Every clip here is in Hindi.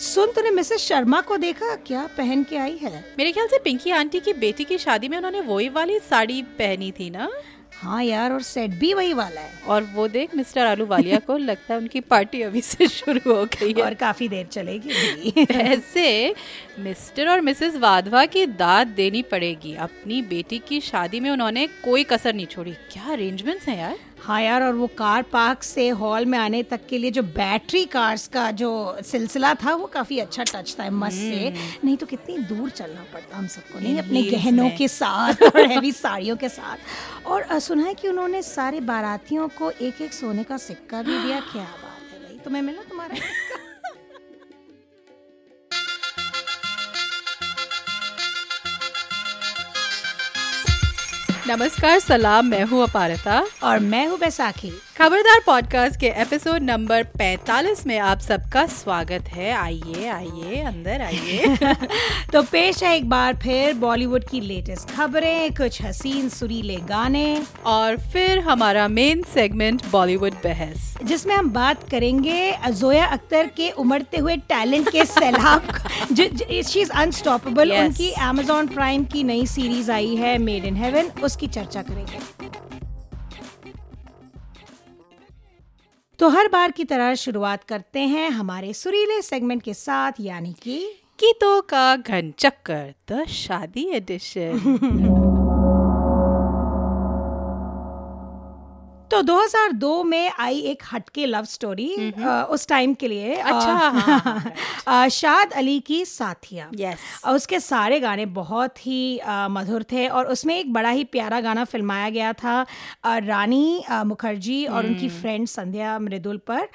सुन तूने मिसेस शर्मा को देखा? क्या पहन के आई है? मेरे ख्याल से पिंकी आंटी की बेटी की शादी में उन्होंने वही वाली साड़ी पहनी थी ना? हाँ यार और सेट भी वही वाला है। और वो देख मिस्टर आलू वालिया को लगता है उनकी पार्टी अभी से शुरू हो गई है। और काफ़ी देर चलेगी। ऐसे मिस्टर और मिसेस वाधवा की दाद देनी पड़ेगी। अपनी बेटी की शादी में उन्होंने कोई कसर नहीं छोड़ी। क्या अरेंजमेंट्स हैं यार? हाँ यार और वो कार पार्क से हॉल में आने तक के लिए जो बैटरी कार्स का जो सिलसिला था वो काफ़ी अच्छा टच था मस्त से। हम्म। नहीं तो कितनी दूर चलना पड़ता हम सबको नहीं अपने गहनों के साथ और हैवी साड़ियों के साथ। और सुना है कि उन्होंने सारे बारातियों को एक एक सोने का सिक्का भी दिया। क्या बात है भाई तुम्हें मिला तुम्हारा? नमस्कार सलाम मैं हूँ अपारता। और मैं हूँ बैसाखी। खबरदार पॉडकास्ट के एपिसोड नंबर 45 में आप सबका स्वागत है। आइए आइए अंदर आइए। तो पेश है एक बार फिर बॉलीवुड की लेटेस्ट खबरें कुछ हसीन सुरीले गाने। और फिर हमारा मेन सेगमेंट बॉलीवुड बहस। जिसमें हम बात करेंगे जोया अख्तर के उमड़ते हुए टैलेंट के सैलाब शी इज़ अनस्टॉपेबल उनकी अमेजोन प्राइम की नई सीरीज़ आई है मेड इन हेवन उसकी चर्चा करेंगे। तो हर बार की तरह शुरुआत करते हैं हमारे सुरीले सेगमेंट के साथ यानी कि गीतों का घन चक्कर द शादी एडिशन तो 2002 में आई एक हटके लव स्टोरी उस टाइम के लिए अच्छा हाँ, हाँ, हाँ, शाद अली की साथिया। Yes. उसके सारे गाने बहुत ही मधुर थे और उसमें एक बड़ा ही प्यारा गाना फिल्माया गया था रानी मुखर्जी और उनकी फ्रेंड hmm. संध्या मृदुल पर।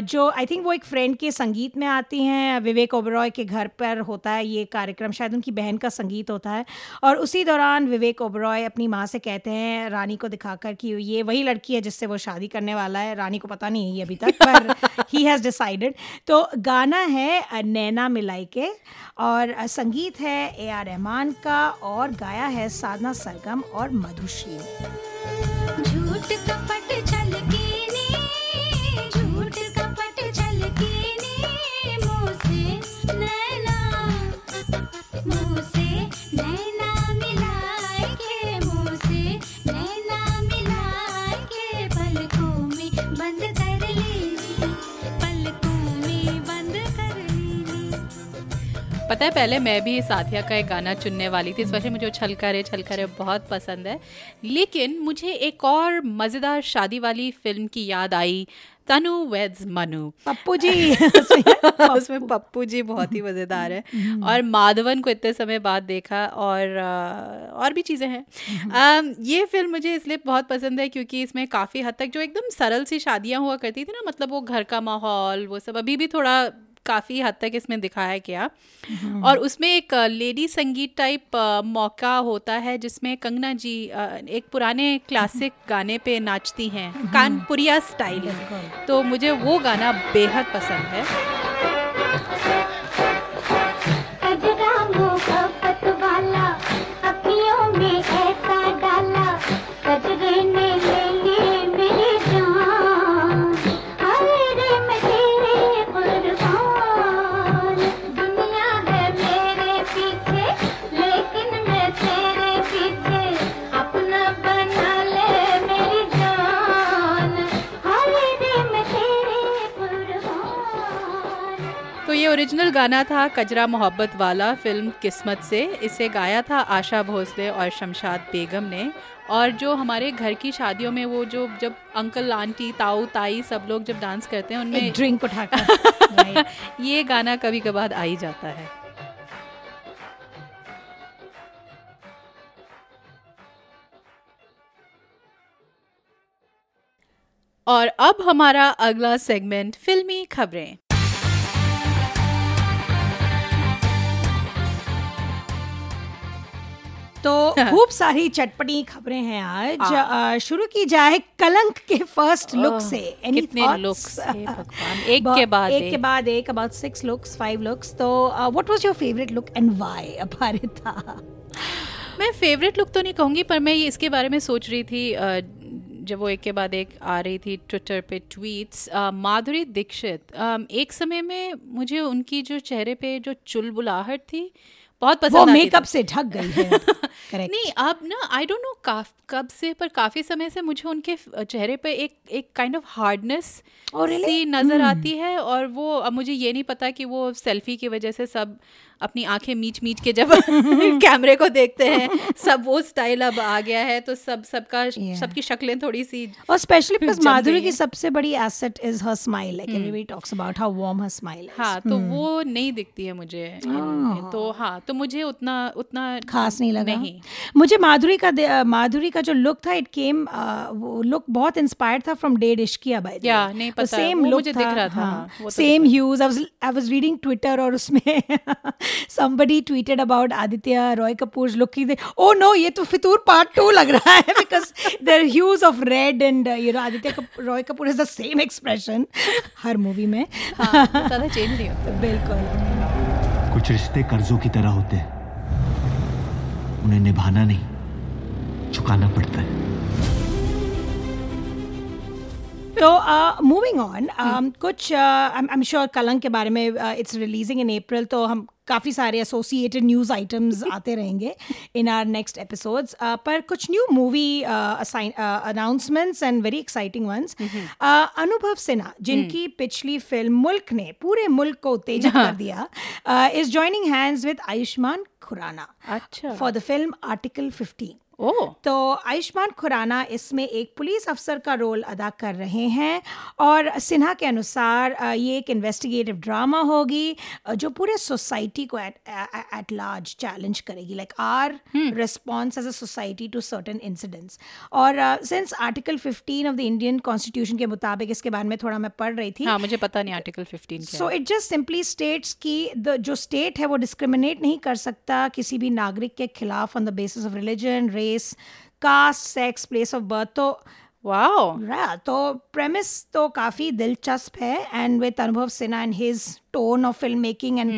जो आई थिंक वो एक फ्रेंड के संगीत में आती हैं विवेक ओबरॉय के घर पर होता है ये कार्यक्रम शायद उनकी बहन का संगीत होता है। और उसी दौरान विवेक ओबरॉय अपनी माँ से कहते हैं रानी को दिखाकर कि ये वही लड़की लड़की है जिससे वो शादी करने वाला है रानी को पता नहीं है अभी तक पर ही हैज़ डिसाइडेड तो गाना है नैना मिलाई के और संगीत है ए आर रहमान का और गाया है साधना सरगम और मधुश्री। झूठ झूठ पता है पहले मैं भी साथिया का एक गाना चुनने वाली थी स्पेशली मुझे छल करे छल करे बहुत पसंद है। लेकिन मुझे एक और मज़ेदार शादी वाली फ़िल्म की याद आई तनु वेद्स मनु। पप्पू जी। उसमें पप्पू। जी बहुत ही मज़ेदार है। हम्म। और माधवन को इतने समय बाद देखा और और भी चीज़ें हैं। ये फ़िल्म मुझे इसलिए बहुत पसंद है क्योंकि इसमें काफ़ी हद तक जो एकदम सरल सी शादियाँ हुआ करती थी ना मतलब वो घर का माहौल वो सब अभी भी थोड़ा काफ़ी हद तक इसमें दिखाया गया। हम्म। और उसमें एक लेडी संगीत टाइप मौका होता है जिसमें कंगना जी एक पुराने क्लासिक गाने पे नाचती हैं। हम्म। कानपुरिया स्टाइल तो मुझे वो गाना बेहद पसंद है। ओरिजिनल गाना था कजरा मोहब्बत वाला फ़िल्म किस्मत से। इसे गाया था आशा भोसले और शमशाद बेगम ने। और जो हमारे घर की शादियों में वो जो जब अंकल आंटी ताऊ ताई सब लोग जब डांस करते हैं उनमें ड्रिंक उठाकर। ये गाना कभी कभार आ ही जाता है। और अब हमारा अगला सेगमेंट फिल्मी खबरें। तो खूब सारी चटपटी खबरें हैं आज। हाँ। शुरू की जाए कलंक के फ़र्स्ट लुक से। एनी कितने लुक्स एक के बाद एक के बाद एक about six looks five looks तो what was your favourite look and why Aparita? मैं फेवरेट लुक तो नहीं कहूँगी पर मैं इसके बारे में सोच रही थी जब वो एक के बाद एक आ रही थी ट्विटर पे ट्वीट्स माधुरी दीक्षित। एक समय में मुझे उनकी जो चेहरे पे जो चुलबुलाहट थी बहुत पसंद वो मेकअप से ढक गई है। नहीं अब ना आई डोंट नो कब से पर काफ़ी समय से मुझे उनके चेहरे पे एक एक काइंड ऑफ़ हार्डनेस सी नज़र hmm. आती है और वो अब मुझे ये नहीं पता कि वो सेल्फी की वजह से सब अपनी आँखें मीच मीच के जब कैमरे को देखते हैं सब वो स्टाइल अब आ गया है तो सब सबका yeah. सबकी शक्लें थोड़ी सी और स्पेशली बिकॉज़ माधुरी की सबसे बड़ी asset is her smile like everybody talks about how warm her smile हाँ तो hmm. वो नहीं दिखती है मुझे oh. तो हाँ तो मुझे उतना उतना खास नहीं लगा। नहीं। मुझे माधुरी का माधुरी का जो लुक था इट केम वो लुक बहुत इंस्पायर्ड था फ्रॉम डेड इश्किया बाय या नहीं पता सेम लुक मुझे दिख रहा था same hues I was reading Twitter और उसमें somebody tweeted about Aditya Roy Kapoor's look. He oh no, ये तो फितूर part two लग रहा है because there hues of red and uh, you know Aditya Kap- Roy Kapoor has the same expression हर मूवी में हाँ ज़्यादा चेंज नहीं होता बिल्कुल कुछ रिश्ते कर्जों की तरह होते हैं उन्हें निभाना नहीं चुकाना पड़ता है तो मूविंग ऑन कुछ आई एम श्योर कलंक के बारे में इट्स रिलीजिंग इन अप्रैल तो हम काफ़ी सारे एसोसिएटेड न्यूज़ आइटम्स आते रहेंगे इन आर नेक्स्ट एपिसोड्स पर कुछ new movie announcements and very exciting once Anubhav Sinha जिनकी hmm. पिछली फ़िल्म मुल्क ने पूरे मुल्क को उत्तेजित कर दिया is joining hands with Ayushmann Khurana अच्छा। For the film Article fifteen तो आयुष्मान खुराना इसमें एक पुलिस अफसर का रोल अदा कर रहे हैं और सिन्हा के अनुसार ये एक इन्वेस्टिगेटिव ड्रामा होगी जो पूरे सोसाइटी को एट लार्ज चैलेंज करेगी like our response as a society to certain incidents और since article 15 of the Indian constitution के मुताबिक इसके बारे में थोड़ा मैं पढ़ रही थी हाँ, मुझे पता नहीं article 15 so it just simply states की द जो स्टेट है वो डिस्क्रिमिनेट नहीं कर सकता किसी भी नागरिक के खिलाफ on the basis of religion race race caste sex place of birth तो वाओ तो प्रेमिस तो काफ़ी दिलचस्प है and with Anubhav Sinha and his tone of film making and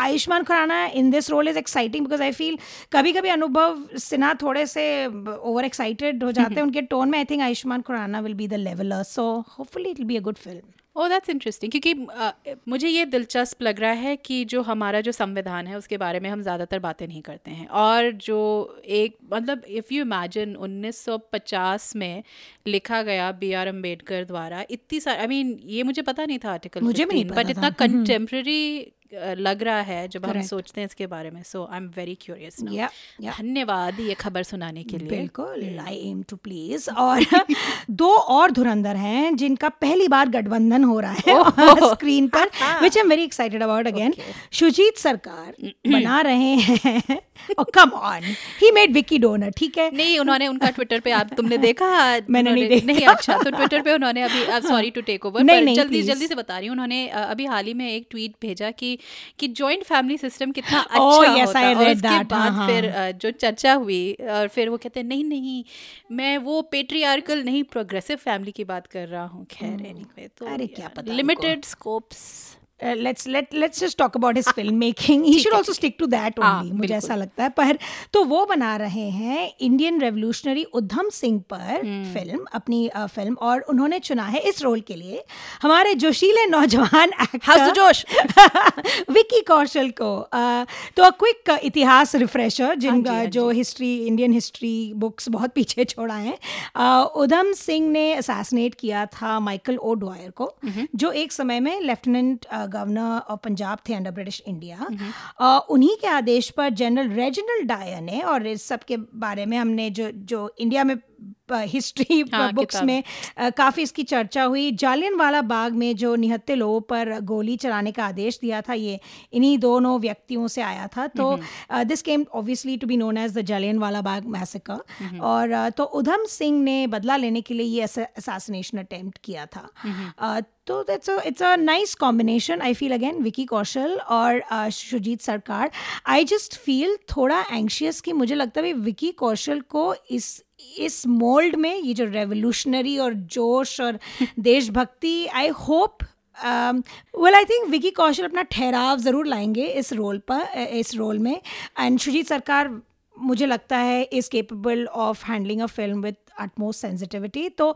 Ayushmann Khurana in this role is exciting because I feel कभी कभी अनुभव सिन्हा थोड़े से ओवर एक्साइटेड हो जाते हैं उनके टोन में I think Ayushmann Khurana will be the leveller so hopefully it will be a good film oh that's interesting क्योंकि मुझे ये दिलचस्प लग रहा है कि जो हमारा जो संविधान है उसके बारे में हम ज़्यादातर बातें नहीं करते हैं। और जो एक मतलब इफ़ यू इमेजिन 1950 में लिखा गया बी आर अंबेडकर द्वारा इतनी सारी आई मीन ये मुझे पता नहीं था आर्टिकल मुझे भी नहीं बट इतना कंटेम्प्रेरी लग रहा है जब हम सोचते हैं इसके बारे में। So I am very curious धन्यवाद ये खबर सुनाने के लिए। बिल्कुल आई एम टू प्लीज़ और दो और धुरंधर हैं जिनका पहली बार गठबंधन हो रहा है स्क्रीन पर which I am very excited about again Shoojit Sircar बना रहे हैं। Come on he made Vicky donor ठीक है? नहीं उन्होंने उनका ट्विटर पे आप तुमने देखा मैंने नहीं देखा। नहीं अच्छा तो ट्विटर पे उन्होंने अभी सॉरी टू टेक ओवर जल्दी जल्दी से बता रही हूँ। उन्होंने अभी हाल ही में एक ट्वीट भेजा कि कि जॉइंट फैमिली सिस्टम कितना oh, अच्छा oh, yes, होता और उसके बाद हाँ, हाँ। फिर जो चर्चा हुई और फिर वो कहते हैं नहीं नहीं मैं वो पेट्रियार्कल नहीं प्रोग्रेसिव फैमिली की बात कर रहा हूँ खैर एनीवे hmm. तो अरे क्या पता limited scopes Uh, let's let let's just talk about his filmmaking. He should also stick to that only मुझे ऐसा लगता है। पर तो वो बना रहे हैं इंडियन रेवोल्यूशनरी उधम सिंह पर फ़िल्म hmm. अपनी फ़िल्म और उन्होंने चुना है इस रोल के लिए हमारे जोशीले नौजवान एक्टर जोश विकी कौशल को। तो क्विक इतिहास रिफ्रेशर जिन हाँ जो हिस्ट्री इंडियन हिस्ट्री बुक्स बहुत पीछे छोड़ा है। उधम सिंह ने असैसिनेट किया था माइकल ओ डॉयर को mm-hmm. जो एक समय में लेफ्टिनेंट गवर्नर ऑफ़ पंजाब थे अंडर ब्रिटिश इंडिया उन्हीं के आदेश पर जनरल रेजिनल डायर ने और इस सब के बारे में हमने जो जो इंडिया में हिस्ट्री हाँ, बुक्स में काफ़ी इसकी चर्चा हुई। जालियन वाला बाग में जो निहत्ते लोगों पर गोली चलाने का आदेश दिया था ये इन्हीं दोनों व्यक्तियों से आया था। तो this came obviously to be known as the Jallianwala Bagh massacre और uh, तो उधम सिंह ने बदला लेने के लिए ये असैसिनेशन अटेम्प्ट किया था। uh, तो that's it's a nice combination I feel again Vicky Kaushal और Shoojit Sircar. I just feel थोड़ा एंशियस कि मुझे लगता है विकी कौशल को इस इस मोल्ड में ये जो रेवोल्यूशनरी और जोश और देशभक्ति I hope well I think Vicky Kaushal अपना ठहराव ज़रूर लाएँगे इस रोल पर इस रोल में। एंड सुजीत सरकार मुझे लगता है is capable of handling a film with utmost sensitivity uh,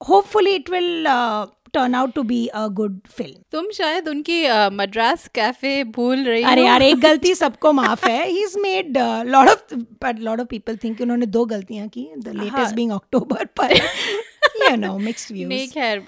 hopefully it will uh, turn out to be a good film. तुम शायद उनकी मद्रास कैफ़े भूल रही अरे यार एक गलती सबको माफ़ है। He is made lot of but lot of people think उन्होंने दो गलतियाँ की द लेटेस्ट बीइंग अक्टूबर पर नहीं खैर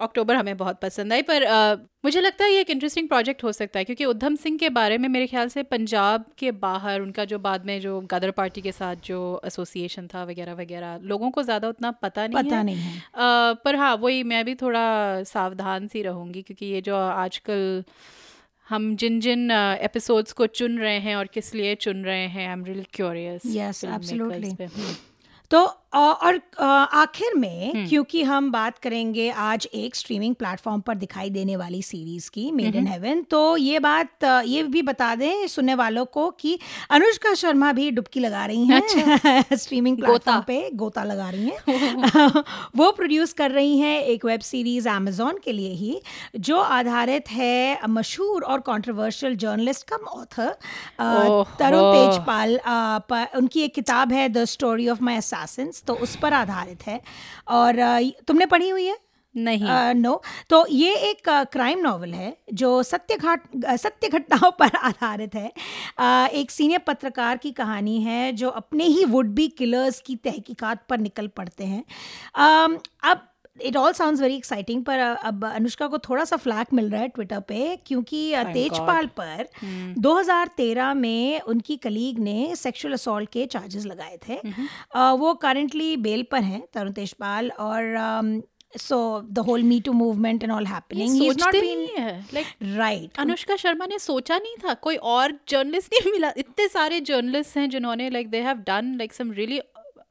अक्टूबर हमें बहुत पसंद आई पर uh, मुझे लगता है ये एक इंटरेस्टिंग प्रोजेक्ट हो सकता है क्योंकि उधम सिंह के बारे में मेरे ख्याल से पंजाब के बाहर उनका जो बाद में जो गदर पार्टी के साथ जो एसोसिएशन था वगैरह वगैरह लोगों को ज़्यादा उतना पता नहीं पता है। नहीं है। uh, पर हाँ वही मैं भी थोड़ा सावधान सी रहूँगी क्योंकि ये जो आजकल हम जिन जिन एपिसोड्स को चुन रहे हैं और किस लिए चुन रहे हैं I am really curious yes absolutely तो और आखिर में हम्म। क्योंकि हम बात करेंगे आज एक स्ट्रीमिंग प्लेटफॉर्म पर दिखाई देने वाली सीरीज़ की मेड इन हेवन तो ये बात ये भी बता दें सुनने वालों को कि अनुष्का शर्मा भी डुबकी लगा रही हैं अच्छा। स्ट्रीमिंग प्लेटफॉर्म पे गोता लगा रही हैं वो प्रोड्यूस कर रही हैं एक वेब सीरीज़ अमेजोन के लिए ही जो आधारित है मशहूर और controversial journalist cum author Tarun Tejpal उनकी एक किताब है the story of my assassins तो उस पर आधारित है। और तुमने पढ़ी हुई है? नहीं। No uh, no. तो ये एक क्राइम uh, नॉवल है जो सत्य घाट सत्य घटनाओं पर आधारित है। uh, एक सीनियर पत्रकार की कहानी है जो अपने ही वुड बी किलर्स की तहकीकात पर निकल पड़ते हैं। uh, अब it all sound very exciting पर अब अनुष्का को थोड़ा सा फ्लैक मिल रहा है ट्विटर पे क्योंकि तेजपाल पर hmm. 2013 में उनकी कलीग ने सेक्सुअल असॉल्ट के चार्जेस लगाए थे। hmm. uh, वो करंटली बेल पर हैं तरुण तेजपाल और um, so the whole me too movement and all happening he's not been like right. Anushka Sharma ने सोचा नहीं था कोई और जर्नलिस्ट नहीं मिला। इतने सारे जर्नलिस्ट हैं जिन्होंने like they have done like some really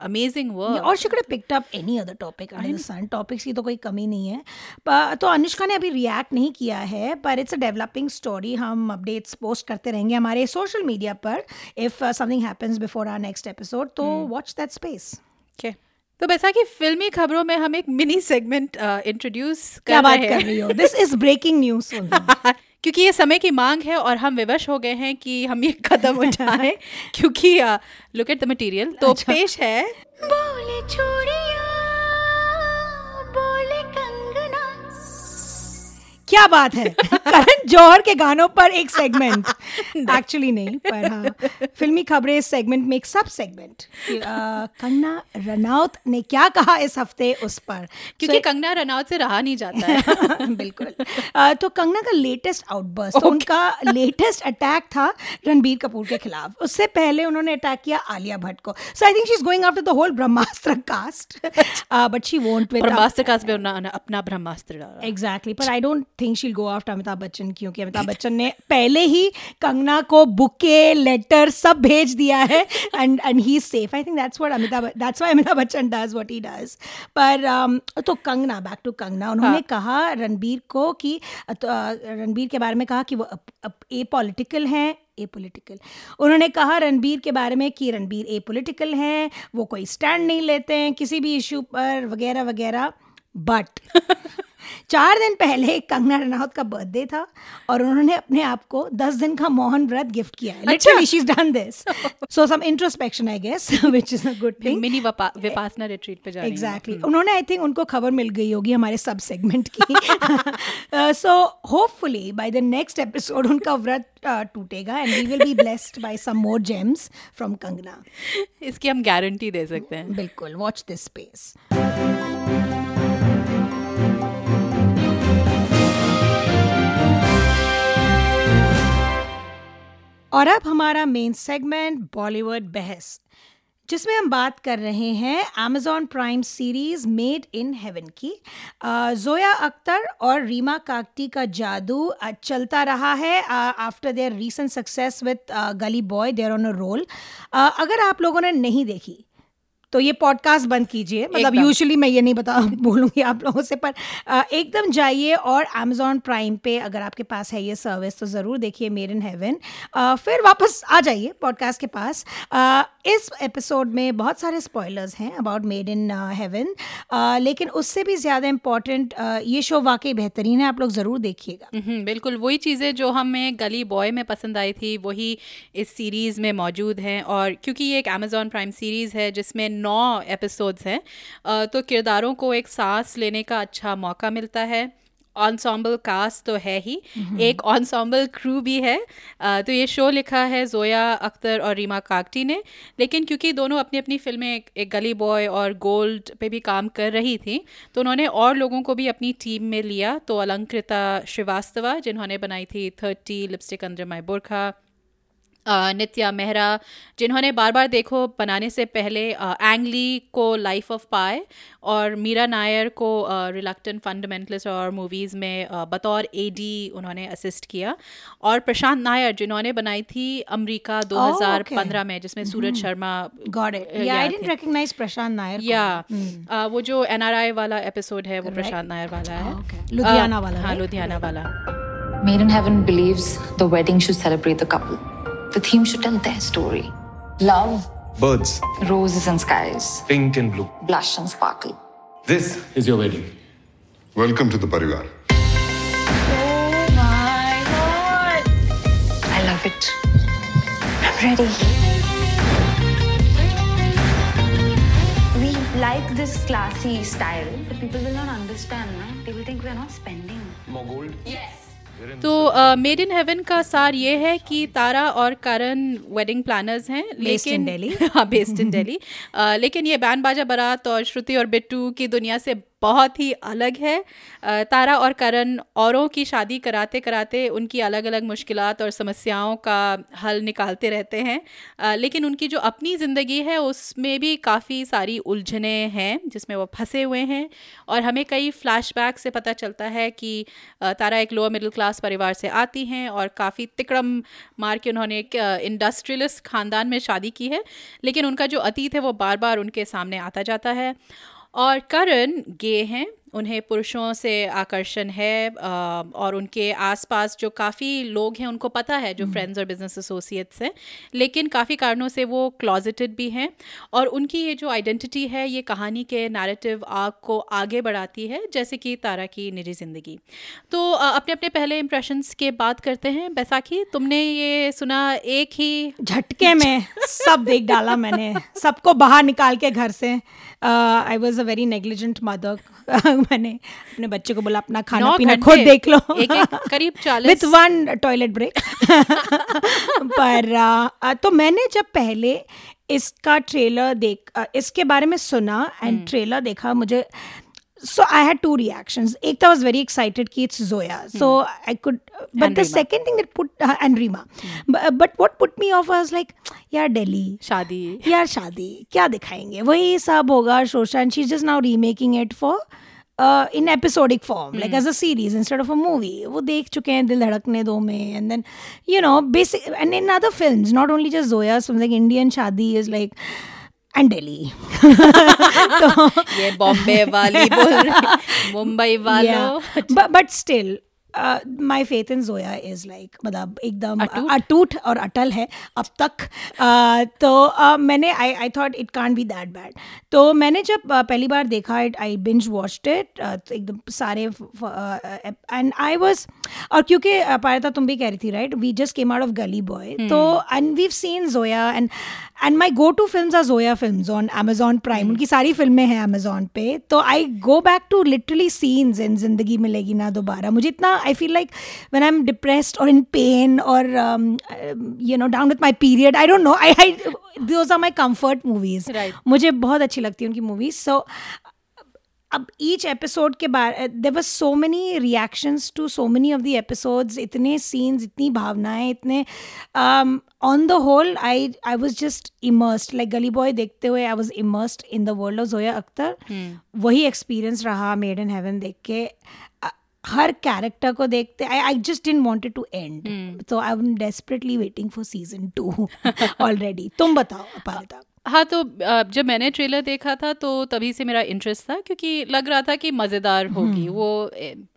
amazing work और she could picked up any other topic thousand topics की तो कोई कमी नहीं है। तो अनुष्का ने अभी रिएक्ट नहीं किया है पर इट्स अ डेवलपिंग स्टोरी हम अपडेट्स पोस्ट करते रहेंगे हमारे सोशल मीडिया पर if something happens before our next episode तो वॉच दैट स्पेस ओके तो वैसा कि फिल्मी खबरों में हम एक मिनी सेगमेंट इंट्रोड्यूस क्या बात कर रही हो? दिस इज़ ब्रेकिंग न्यूज़ क्योंकि ये समय की मांग है और हम विवश हो गए हैं कि हम ये कदम उठाएँ क्योंकि लुक एट द मटेरियल तो अच्छा। पेश है बोले क्या बात है? करण जौहर के गानों पर एक सेगमेंट एक्चुअली नहीं पर हाँ फिल्मी खबरें इस सेगमेंट में एक सब सेगमेंट कंगना रनौत ने क्या कहा इस हफ़्ते उस पर? क्योंकि so, कंगना रनौत से रहा नहीं जाता है। बिल्कुल। uh, तो कंगना का लेटेस्ट आउटबर्स्ट okay. तो उनका लेटेस्ट अटैक था रणबीर कपूर के खिलाफ। उससे पहले उन्होंने अटैक किया आलिया भट्ट को। So I think she is going after the whole Brahmastra cast but she won't with Brahmastra cast में अपना ब्रह्मास्त्र एग्जैक्टली पर आई डोंट थिंक शील गो आफ्टर अमिताभ बच्चन क्योंकि अमिताभ बच्चन ने पहले ही कंगना को बुके लेटर सब भेज दिया है and and he is safe I think that's what Amitabh that's why Amitabh Bachchan does what he does पर um, तो कंगना बैक टू कंगना उन्होंने हाँ. कहा रणबीर को कि तो, रणबीर के बारे में कहा कि वो ए पॉलिटिकल हैं ए पोलिटिकल उन्होंने कहा रणबीर के बारे में कि रणबीर ए पोलिटिकल हैं वो कोई स्टैंड नहीं लेते हैं किसी भी इशू पर वगैरह वगैरह. बट चार दिन पहले कंगना रनौत का बर्थडे था और उन्होंने अपने आप को दस दिन का मोहन व्रत गिफ्ट किया है. Literally she is done this so some introspection I guess which is a good thing mini Vipassana retreat पे जा रही एग्जैक्टली उन्होंने आई थिंक उनको खबर मिल गई होगी हमारे सब सेगमेंट की. So hopefully by the next episode उनका व्रत uh, टूटेगा and we will be blessed by some more gems from Kangana. इसकी हम गारंटी दे सकते हैं. बिल्कुल. वॉच दिस स्पेस और अब हमारा मेन सेगमेंट बॉलीवुड बहस, जिसमें हम बात कर रहे हैं Amazon Prime series made in heaven की। जोया अख्तर और रीमा काकटी का जादू चलता रहा है after their recent success with Gully boy they're on a roll अगर आप लोगों ने नहीं देखी तो ये पॉडकास्ट बंद कीजिए। मतलब यूजुअली मैं ये नहीं बता बोलूँगी आप लोगों से पर एकदम जाइए और अमेजोन प्राइम पे अगर आपके पास है ये सर्विस तो ज़रूर देखिए मेड इन हेवन फिर वापस आ जाइए पॉडकास्ट के पास। इस एपिसोड में बहुत सारे स्पॉयलर्स हैं अबाउट मेड इन हेवन लेकिन उससे भी ज़्यादा इंपॉर्टेंट ये शो वाकई बेहतरीन है आप लोग ज़रूर देखिएगा। हम्म, बिल्कुल वही चीज़ें जो हमें गली बॉय में पसंद आई थी वही इस सीरीज़ में मौजूद हैं। और क्योंकि ये एक अमेजोन प्राइम सीरीज़ है जिसमें नौ एपिसोड्स हैं। तो किरदारों को एक सांस लेने का अच्छा मौका मिलता है। ऑनसॉम्बल कास्ट तो है ही। एक ऑनसॉम्बल क्रू भी है। तो ये शो लिखा है जोया अख्तर और रीमा काकटी ने। लेकिन क्योंकि दोनों अपनी अपनी फ़िल्में एक, एक गली बॉय और गोल्ड पे भी काम कर रही थी तो उन्होंने और लोगों को भी अपनी टीम में लिया। तो अलंकृता श्रीवास्तवा जिन्होंने बनाई थी थर्टी लिपस्टिक अंडर माई बुरखा नित्या मेहरा जिन्होंने बार बार देखो बनाने से पहले एंगली को लाइफ ऑफ़ पाए और मीरा नायर को रिलक्टेंट फंडामेंटलिस्ट और मूवीज़ में बतौर एडी उन्होंने असिस्ट किया। और प्रशांत नायर जिन्होंने बनाई थी अमेरिका 2015 oh, okay. में जिसमें Suraj mm-hmm. Sharma I didn't recognise Prashant Nair या hmm. वो जो एनआरआई वाला एपिसोड है वो प्रशांत नायर वाला है। लुधियाना वाला हाँ लुधियाना वाला। Made in Heaven believes the wedding should celebrate the couple. The theme should tell their story. Love. Birds. Roses and skies. Pink and blue. Blush and sparkle. This is your wedding. Welcome to the Parivar. Oh my god! I love it. I'm ready. We like this classy style, but people will not understand. No? They will think we are not spending. More gold? Yes. तो मेड इन हेवन का सार ये है कि तारा और करण वेडिंग प्लानर्स हैं लेकिन दिल्ली हाँ बेस्ड इन दिल्ली लेकिन ये बैंड बाजा बारात और श्रुति और बिट्टू की दुनिया से बहुत ही अलग है। तारा और करण औरों की शादी कराते कराते उनकी अलग अलग मुश्किलात और समस्याओं का हल निकालते रहते हैं। लेकिन उनकी जो अपनी ज़िंदगी है, उसमें भी काफ़ी सारी उलझने हैं, जिसमें वो फंसे हुए हैं। और हमें कई फ्लैशबैक से पता चलता है कि तारा एक लोअर मिडिल क्लास परिवार से आती हैं और काफ़ी तिकड़म मार के उन्होंने एक इंडस्ट्रियलिस्ट ख़ानदान में शादी की है। लेकिन उनका जो अतीत है, वो बार बार उनके सामने आता जाता है। और करण गे हैं। उन्हें पुरुषों से आकर्षण है और उनके आसपास जो काफ़ी लोग हैं उनको पता है जो फ्रेंड्स हम्म। और बिज़नेस एसोसिएट्स हैं। लेकिन काफ़ी कारणों से वो क्लॉजेटेड भी हैं और उनकी ये जो आइडेंटिटी है ये कहानी के नैरेटिव आग को आगे बढ़ाती है जैसे कि तारा की निजी ज़िंदगी। तो अपने अपने पहले इम्प्रेशंस के बात करते हैं। बैसाखी तुमने ये सुना एक ही झटके में सब देख डाला मैंने सबको बाहर निकाल के घर से। I was a very negligent mother मैंने अपने बच्चे को बोला अपना खाना पीना खुद देख लो एक एक करीब चालीस विथ वन टॉयलेट ब्रेक पर आ, तो मैंने जब पहले इसका ट्रेलर देख इसके बारे में सुना एंड ट्रेलर हम्म। देखा मुझे so I had two reactions. Ekta was very excited कि it's Zoya. So hmm. I could, but and the Rima. second thing that put uh, and Rima, hmm. but, but what put me off was like यार दिल्ली शादी यार शादी क्या दिखाएँगे वही सब होगा शोशा and she is just now remaking it for in episodic form like as a series instead of a movie वो देख चुके हैं दिल धड़कने दो में and then you know basic and in other film not only just Zoya like Indian shaadi is like and Delhi तो ये बॉम्बे वाली बोल मुंबई वालों। But still my faith in Zoya is like मतलब एकदम अटूट? और अटल है अब तक। uh, तो uh, मैंने I I thought it can't be that bad तो मैंने जब पहली बार देखा it I binge watched it एकदम सारे एंड आई वॉज़ और क्योंकि पायता तुम भी कह रही थी right we just came out of Gully boy तो and we've seen Zoya and and my go to film are Zoya film on Amazon Prime उनकी सारी फ़िल्में हैं अमेजोन पे. तो I go back to literally scenes in Zindagi Milegi Na Dobara मुझे इतना I feel like when I am depressed और इन पेन और you know down with my period I don't know I I those are my comfort movies. Right. मुझे बहुत अच्छी लगती है उनकी मूवीज़ सो अब ईच एपिसोड के बारे there was so many reactions to so many of the episodes इतने सीन्स इतनी भावनाएँ इतने on the whole I I was just immersed like Gully boy देखते हुए I was immersed in the world of Zoya Akhtar वही एक्सपीरियंस रहा मेड इन हेवन देख के। हर कैरेक्टर को देखते I I just didn't wanted to end तो I am desperately waiting for season two already तुम बताओ अपारिता हाँ तो जब मैंने ट्रेलर देखा था तो तभी से मेरा इंटरेस्ट था क्योंकि लग रहा था कि मज़ेदार होगी हम्म। वो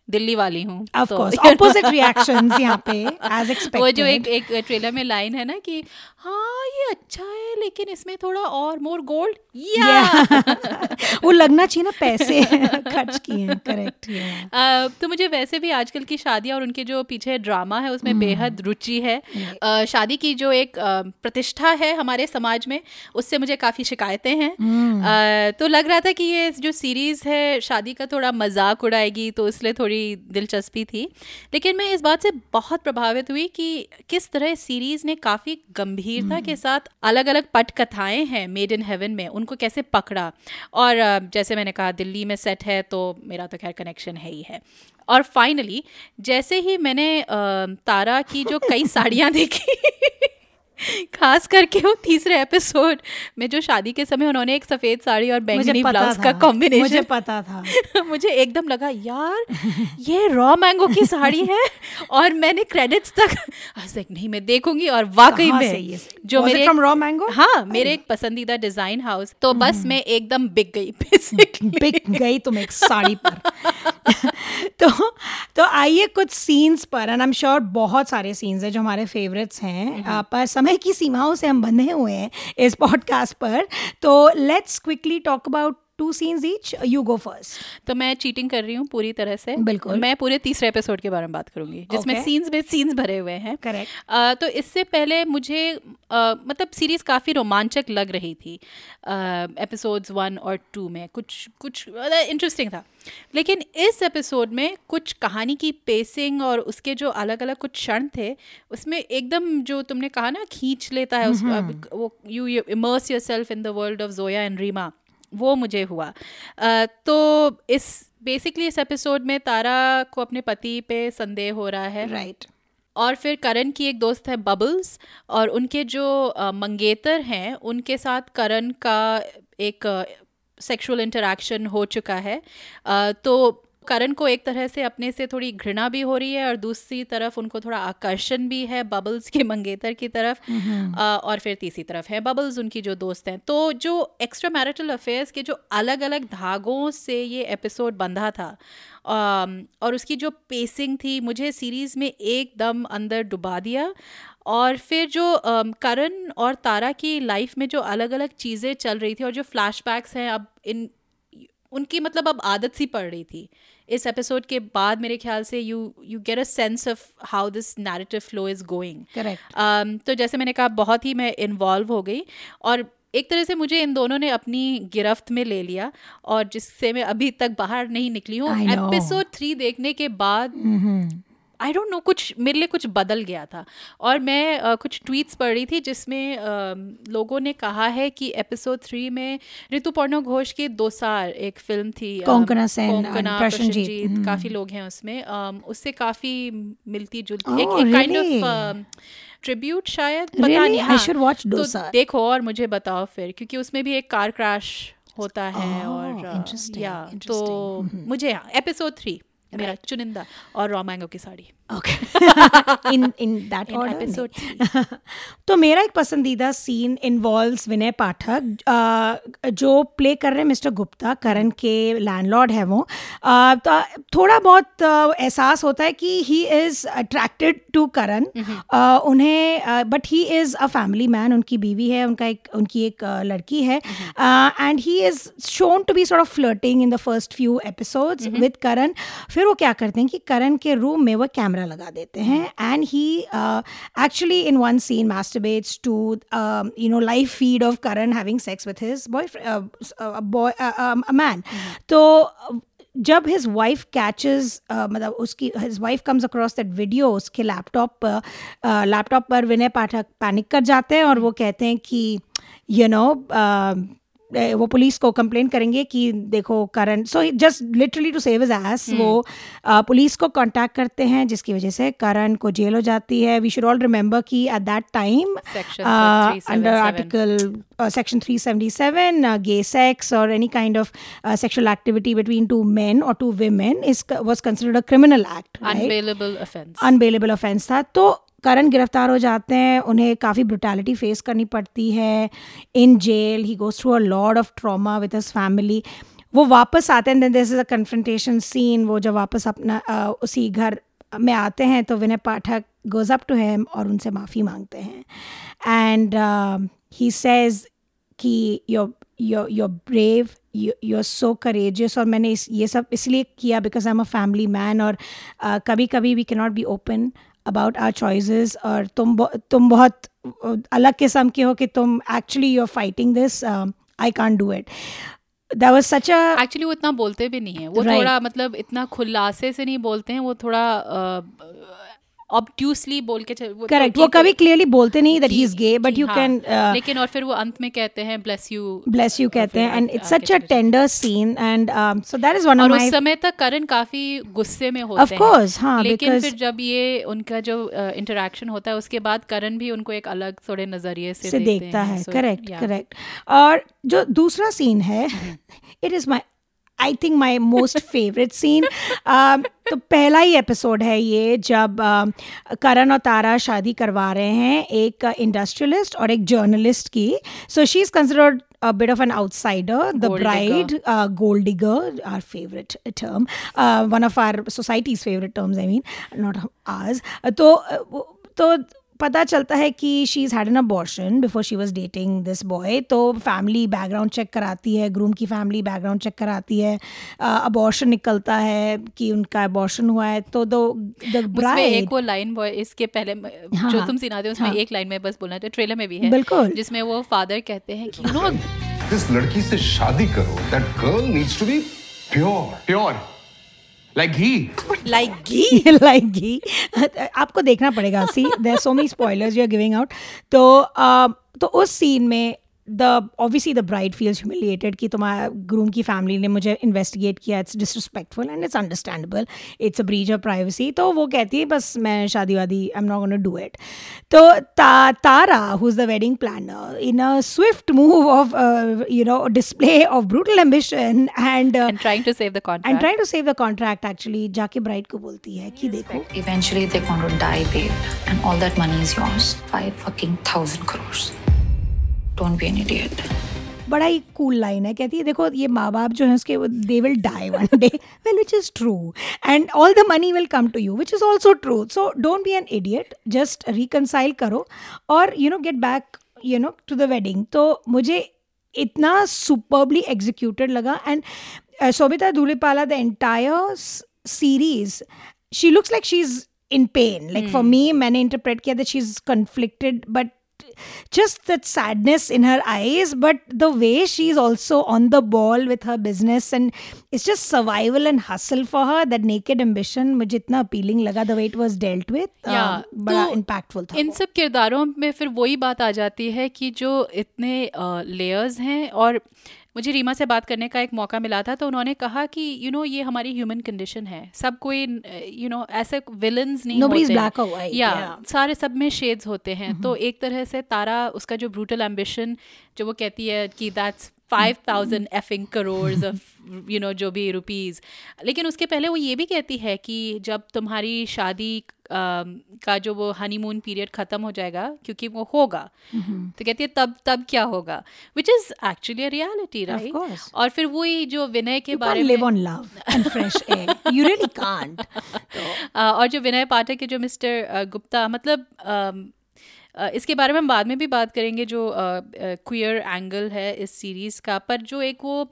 दिल्ली वाली हूँ तो, ऑपोजिट रिएक्शंस यहाँ पे एज एक्सपेक्टेड वो जो एक एक ट्रेलर में लाइन है ना कि हाँ ये अच्छा है लेकिन इसमें थोड़ा और मोर गोल्ड या वो लगना चाहिए ना पैसे खर्च किए हैं करेक्ट तो मुझे वैसे भी आजकल की शादियाँ और उनके जो पीछे ड्रामा है उसमें बेहद रुचि है। शादी की जो एक प्रतिष्ठा है हमारे समाज में उससे मुझे काफ़ी शिकायतें हैं। अ, तो लग रहा था कि ये जो सीरीज़ है शादी का थोड़ा मज़ाक उड़ाएगी तो इसलिए थोड़ी दिलचस्पी थी। लेकिन मैं इस बात से बहुत प्रभावित हुई कि किस तरह सीरीज़ ने काफ़ी गंभीरता के साथ अलग अलग पटकथाएँ हैं मेड इन हेवन में उनको कैसे पकड़ा? और जैसे मैंने कहा दिल्ली में सेट है तो मेरा तो खैर कनेक्शन है ही है। और फाइनली जैसे ही मैंने तारा की जो कई साड़ियाँ देखी खास करके वो तीसरे एपिसोड में जो शादी के समय उन्होंने एक सफ़ेद साड़ी और बैंगनी ब्लाउज का कॉम्बिनेशन मुझे पता था। मुझे एकदम लगा यार ये रॉ मैंगो की साड़ी है और मैंने क्रेडिट्स तक लाइक नहीं मैं देखूँगी और वाकई में जो मेरे from Raw Mango? हाँ मेरे एक पसंदीदा डिज़ाइन हाउस तो बस मैं एकदम बिक गई बिक गई तुम एक साड़ी पर। तो तो आइए कुछ सीन्स पर एंड आई एम श्योर बहुत सारे सीन्स हैं जो हमारे फेवरेट्स हैं। पर समय की सीमाओं से हम बंधे हुए हैं इस पॉडकास्ट पर तो let's quickly talk about two scenes each you go first तो मैं चीटिंग कर रही हूँ पूरी तरह से। बिल्कुल। मैं पूरे तीसरे एपिसोड के बारे में बात करूँगी जिसमें Okay. सीन्स में सीन्स भरे हुए हैं। Correct. अ, तो इससे पहले मुझे अ, मतलब सीरीज़ काफ़ी रोमांचक लग रही थी एपिसोड्स वन और टू में। कुछ कुछ इंटरेस्टिंग था। लेकिन इस एपिसोड में कुछ कहानी की पेसिंग और उसके जो अलग अलग कुछ क्षण थे उसमें एकदम जो तुमने कहा ना खींच लेता है उस अब वो you immerse yourself in the world of Zoya and Reema वो मुझे हुआ। तो इस बेसिकली इस एपिसोड में तारा को अपने पति पे संदेह हो रहा है। राइट और फिर करण की एक दोस्त है बबल्स और उनके जो मंगेतर हैं उनके साथ करण का एक सेक्सुअल इंटरेक्शन हो चुका है। तो करण को एक तरह से अपने से थोड़ी घृणा भी हो रही है और दूसरी तरफ़ उनको थोड़ा आकर्षण भी है बबल्स के मंगेतर की तरफ़ और फिर तीसरी तरफ़ है बबल्स उनकी जो दोस्त हैं। तो जो एक्स्ट्रा मैरिटल अफेयर्स के जो अलग अलग धागों से ये एपिसोड बंधा था और उसकी जो पेसिंग थी मुझे सीरीज़ में एकदम अंदर डुबा दिया। और फिर जो करण और तारा की लाइफ में जो अलग अलग चीज़ें चल रही थी और जो फ्लैशबैक्स हैं अब इन उनकी मतलब अब आदत सी पड़ रही थी। इस एपिसोड के बाद मेरे ख्याल से you you get a sense of how this narrative flow is going तो जैसे मैंने कहा बहुत ही मैं इन्वॉल्व हो गई और एक तरह से मुझे इन दोनों ने अपनी गिरफ्त में ले लिया और जिससे मैं अभी तक बाहर नहीं निकली हूँ। एपिसोड थ्री देखने के बाद आई डोंट नो कुछ मेरे लिए कुछ बदल गया था और मैं अ, कुछ ट्वीट्स पढ़ रही थी जिसमें अ, लोगों ने कहा है कि एपिसोड थ्री में ऋतु पर्णो घोष की दोसार एक फ़िल्म थी कोंकणा सेन प्रशंजीत काफ़ी लोग हैं उसमें अम, उससे काफ़ी मिलती जुलती Oh, एक काइंड really? ऑफ़ ट्रिब्यूट शायद पता Really? नहीं हाँ, watch तो दोसार. देखो और मुझे बताओ फिर क्योंकि उसमें भी एक कार क्रैश होता है Oh, और या तो मुझे हाँ एपिसोड थ्री मेरा चुनिंदा और रॉ मैंगो की sari. Okay in in that episode तो मेरा एक पसंदीदा सीन इन्वॉल्व्स विनय पाठक जो प्ले कर रहे हैं मिस्टर गुप्ता करण के लैंडलॉर्ड है वो। तो थोड़ा बहुत एहसास होता है कि he is attracted to Karan उन्हें but he is a family man उनकी बीवी है उनका एक उनकी एक लड़की है। And he is shown to be sort of flirting in the first few episodes with Karan फिर वो क्या करते हैं कि करण के रूम में वो कैमरा लगा देते हैं। And he actually in one scene of Karan having sex with his boyfriend uh, a boy uh, um, a man. तो uh, जब हिज वाइफ कैचेस मतलब उसकी his wife comes across that video उसके लैपटॉप पर लैपटॉप पर विनय पाठक पैनिक कर जाते हैं और वो कहते हैं कि यू नो वो पुलिस को कंप्लेन करेंगे कि देखो Karan so just literally to save his ass वो पुलिस को कांटेक्ट करते हैं जिसकी वजह से करण को जेल हो जाती है। वी शुड ऑल रिमेंबर कि at that time under article section 377 uh, gay sex or any kind of uh, sexual activity between two men or two women is was considered a criminal act right? Unbailable offence unbailable offence था। तो करण गिरफ़्तार हो जाते हैं उन्हें काफ़ी ब्रुटैलिटी फेस करनी पड़ती है। In jail he goes through a load of trauma with his family वो वापस आते हैं this is a confrontation scene वो जब वापस अपना uh, उसी घर में आते हैं तो Vinay Pathak goes up to him और उनसे माफ़ी मांगते हैं। एंड ही सेज कि you're you're you're brave you are so courageous और मैंने इस ये सब इसलिए किया because I am a family man और uh, कभी कभी we can not be open about our choices और तुम तुम बहुत अलग किस्म के हो कि तुम actually you are fighting this I can't do it that was such a actually वो इतना बोलते भी नहीं है वो Right. थोड़ा मतलब इतना खुलासे से नहीं बोलते हैं वो थोड़ा ऑब्ट्यूसली बोल के चल- करेक्ट तो वो कभी क्लियरली बोलते नहीं that he is gay but you can लेकिन और फिर वो अंत में कहते हैं ब्लेस यू bless you कहते हैं। फिर and आगे it's such a चले जाते हैं। tender scene and um, so that is one और उस समय तक करण काफ़ी गुस्से में होते Of हैं। course, हाँ, लेकिन फिर जब ये उनका जो इंटरेक्शन होता है उसके बाद करण भी उनको एक अलग थोड़े नज़रिए से, से देखते हैं। करेक्ट करेक्ट और जो दूसरा सीन है it is my I think my most favourite scene तो पहला ही एपिसोड है ये जब um, करण और तारा शादी करवा रहे हैं एक इंडस्ट्रियलिस्ट और एक जर्नलिस्ट की so she is considered a bit of an outsider the Gold bride digger. uh, gold digger our favorite term uh, one of our society's favorite terms i mean not ours तो तो पता चलता है कि she is had an abortion before she was dating this boy तो फैमिली बैकग्राउंड चेक कराती है ग्रूम की फैमिली बैकग्राउंड चेक कराती है अबॉर्शन निकलता है कि उनका अबॉर्शन हुआ है तो दो द एक वो लाइन बॉय इसके पहले हाँ, जो हाँ, तुम सुनाते हो उसमें हाँ। एक लाइन में बस बोलना ट्रेलर में भी है बिल्कुल। जिसमें वो फादर कहते हैं कि यू नो जिस लड़की से शादी करो that girl needs to be pure pure like ghee? Like ghee? Like ghee. आपको देखना पड़ेगा. See there so many spoilers you are giving out तो uh, तो उस सीन में the obviously the bride feels humiliated कि तुम्हारा ग्रूम की फैमिली ने मुझे इन्वेस्टिगेट किया it's disrespectful and it's understandable it's a breach of privacy तो वो कहती है बस मैं शादी वादी I am not gonna do it तो ता, Tara who is the wedding planner in a swift move of you know display of brutal ambition and and trying to save the and contract try to save the contract actually जाके ब्राइड को बोलती है कि देखो Eventually, they're going to die, babe. And all that money is yours. Five fucking thousand crores. Don't an idiot बड़ा ही कूल लाइन है कहती है देखो ये माँ बाप जो है उसके they will die one day well which is true and all the money will come to you which is also true so don't be an idiot just reconcile करो और you know get back you know to the wedding तो मुझे इतना सुपरबली एग्जीक्यूटेड लगा. And Sobhita Dhulipala the entire series she looks like she is in pain like for me मैंने इंटरप्रेट किया that she is conflicted but just that sadness in her eyes but the way she's also on the ball with her business and it's just survival and hustle for her that naked ambition मुझे इतना appealing लगा the way it was dealt with Yeah, uh, bada बड़ा तो impactful था इन sab सब किरदारों में फिर वही बात आ जाती है कि जो इतने लेयर्स हैं और मुझे रीमा से बात करने का एक मौका मिला था तो उन्होंने कहा कि यू नो ये हमारी ह्यूमन कंडीशन है सब कोई यू नो ऐसे विलन्स नहीं होते या yeah. yeah. सारे सब में शेड्स होते हैं mm-hmm. तो एक तरह से तारा उसका जो ब्रूटल एम्बिशन जो वो कहती है कि that's five thousand effing crore of you know जो भी रुपीज़ लेकिन उसके पहले वो ये भी कहती है कि जब तुम्हारी शादी का जो वो हनीमून पीरियड ख़त्म हो जाएगा क्योंकि वो होगा तो कहती है तब तब क्या होगा? Which is actually a reality right और फिर वही जो विनय के you बारे में live on love and fresh air. You really can't. और जो विनय पाठक के जो मिस्टर गुप्ता मतलब इसके बारे में हम बाद में भी बात करेंगे जो क्वियर एंगल है इस सीरीज़ का। पर जो एक वो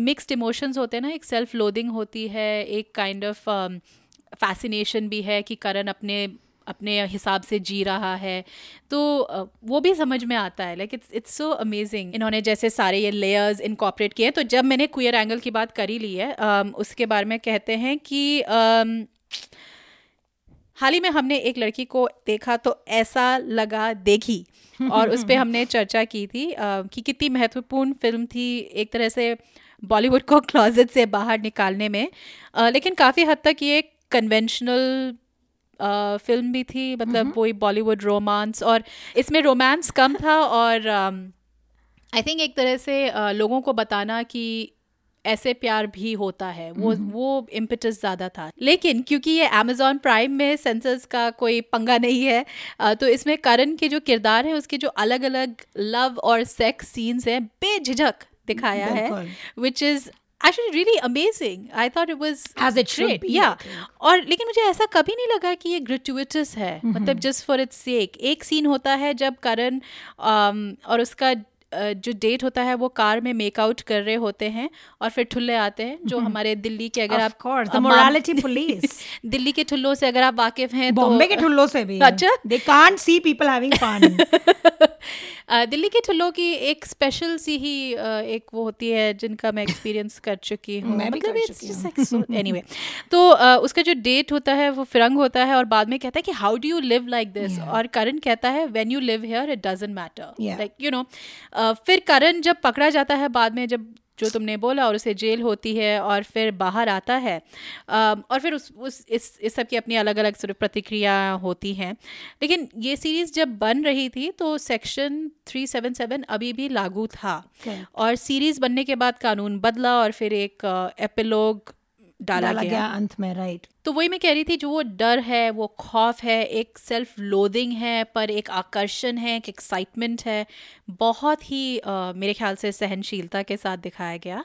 मिक्स्ड इमोशंस होते हैं ना, एक सेल्फ लोदिंग होती है, एक काइंड ऑफ़ फैसिनेशन भी है कि करण अपने अपने हिसाब से जी रहा है। तो वो भी समझ में आता है। Like it's it's so amazing इन्होंने जैसे सारे ये लेयर्स इनकॉपरेट किए तो जब मैंने क्वियर एंगल की बात करी ली है उसके बारे में कहते हैं कि हाल ही में हमने एक लड़की को देखा तो ऐसा लगा देखी और उस पर हमने चर्चा की थी कि कितनी महत्वपूर्ण फ़िल्म थी एक तरह से बॉलीवुड को क्लॉजेट से बाहर निकालने में। लेकिन काफ़ी हद तक ये कन्वेंशनल फ़िल्म भी थी मतलब वही बॉलीवुड रोमांस और इसमें रोमांस कम था और आई थिंक एक तरह से लोगों को बताना कि ऐसे प्यार भी होता है। वो वो इम्पटस ज़्यादा था। लेकिन क्योंकि ये अमेजोन प्राइम में सेंसर्स का कोई पंगा नहीं है तो इसमें करण के जो किरदार है उसके जो अलग अलग लव और सेक्स सीन्स हैं बेझिझक दिखाया है which is actually really amazing I thought it was As it should be, या I think. और लेकिन मुझे ऐसा कभी नहीं लगा कि ये ग्रेचुइटस है मतलब जस्ट फॉर इट्स सेक एक सीन होता है जब करण um, और उसका जो डेट होता है वो कार में मेकआउट कर रहे होते हैं और फिर ठुल्ले आते हैं जो हमारे दिल्ली के अगर Of आप मोरालिटी police. दिल्ली के ठुल्लों से अगर आप वाकिफ हैं तो बॉम्बे के ठुल्लों से भी अच्छा। They can't see people having fun Delhi के ठुल्लों की एक स्पेशल सी ही एक वो होती है जिनका मैं एक्सपीरियंस कर चुकी हूँ। मतलब एनी वे एनीवे तो उसका जो डेट होता है वो फिरंग होता है और बाद में कहता है कि how do you live like this और करण कहता है when you live here it doesn't matter like you know फिर करण जब पकड़ा जाता है बाद में जब जो तुमने बोला और उसे जेल होती है और फिर बाहर आता है। और फिर उस उस इस इस सब की अपनी अलग अलग सिर्फ़ प्रतिक्रिया होती हैं। लेकिन ये सीरीज़ जब बन रही थी तो सेक्शन 377 अभी भी लागू था. और सीरीज़ बनने के बाद कानून बदला और फिर एक एपिलोग डाला, डाला गया। गया अंत में राइट तो वही मैं कह रही थी जो वो डर है वो खौफ है एक सेल्फ लोदिंग है पर एक आकर्षण है एक एक्साइटमेंट है बहुत ही अ, मेरे ख्याल से सहनशीलता के साथ दिखाया गया।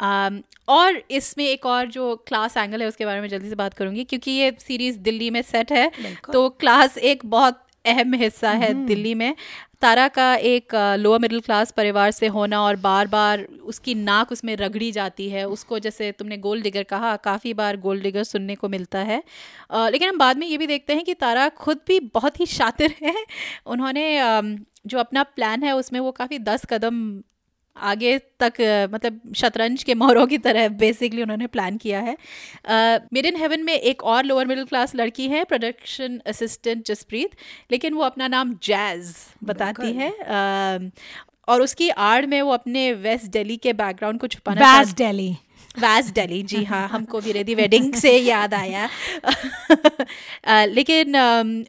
अम, और इसमें एक और जो क्लास एंगल है उसके बारे में जल्दी से बात करूँगी क्योंकि ये सीरीज़ दिल्ली में सेट है तो क्लास एक बहुत अहम हिस्सा है दिल्ली में। तारा का एक लोअर मिडिल क्लास परिवार से होना और बार बार उसकी नाक उसमें रगड़ी जाती है उसको जैसे तुमने गोल्ड डिगर कहा काफ़ी बार गोल्ड डिगर सुनने को मिलता है। आ, लेकिन हम बाद में ये भी देखते हैं कि तारा खुद भी बहुत ही शातिर है। उन्होंने आ, जो अपना प्लान है उसमें वो काफ़ी दस कदम आगे तक मतलब शतरंज के मोहरों की तरह बेसिकली उन्होंने प्लान किया है। मिड इन हेवन में एक और लोअर मिडिल क्लास लड़की है प्रोडक्शन असिस्टेंट जसप्रीत लेकिन वो अपना नाम जैज बताती है। uh, और उसकी आड़ में वो अपने वेस्ट दिल्ली के बैकग्राउंड को छुपाना वेस्ट दिल्ली वैस दिल्ली जी हाँ हमको भी रेडी वेडिंग से याद आया। अ, लेकिन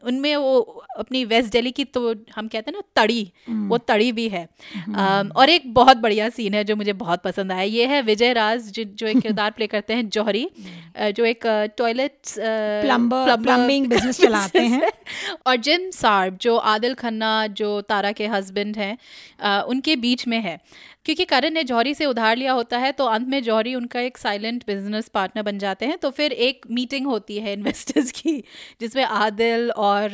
उनमें वो अपनी वेस्ट दिल्ली की तो हम कहते हैं ना तड़ी वो तड़ी भी है। अम, और एक बहुत बढ़िया सीन है जो मुझे बहुत पसंद आया। ये है विजय राज जो एक किरदार प्ले करते हैं जौहरी जो एक टॉयलेट plumbing business चलाते हैं। और जिम सार्ब जो आदिल खन्ना जो तारा के हस्बैंड हैं उनके बीच में है। क्योंकि करण ने जौहरी से उधार लिया होता है तो अंत में जौहरी उनका एक साइलेंट बिज़नेस पार्टनर बन जाते हैं तो फिर एक मीटिंग होती है इन्वेस्टर्स की जिसमें आदिल और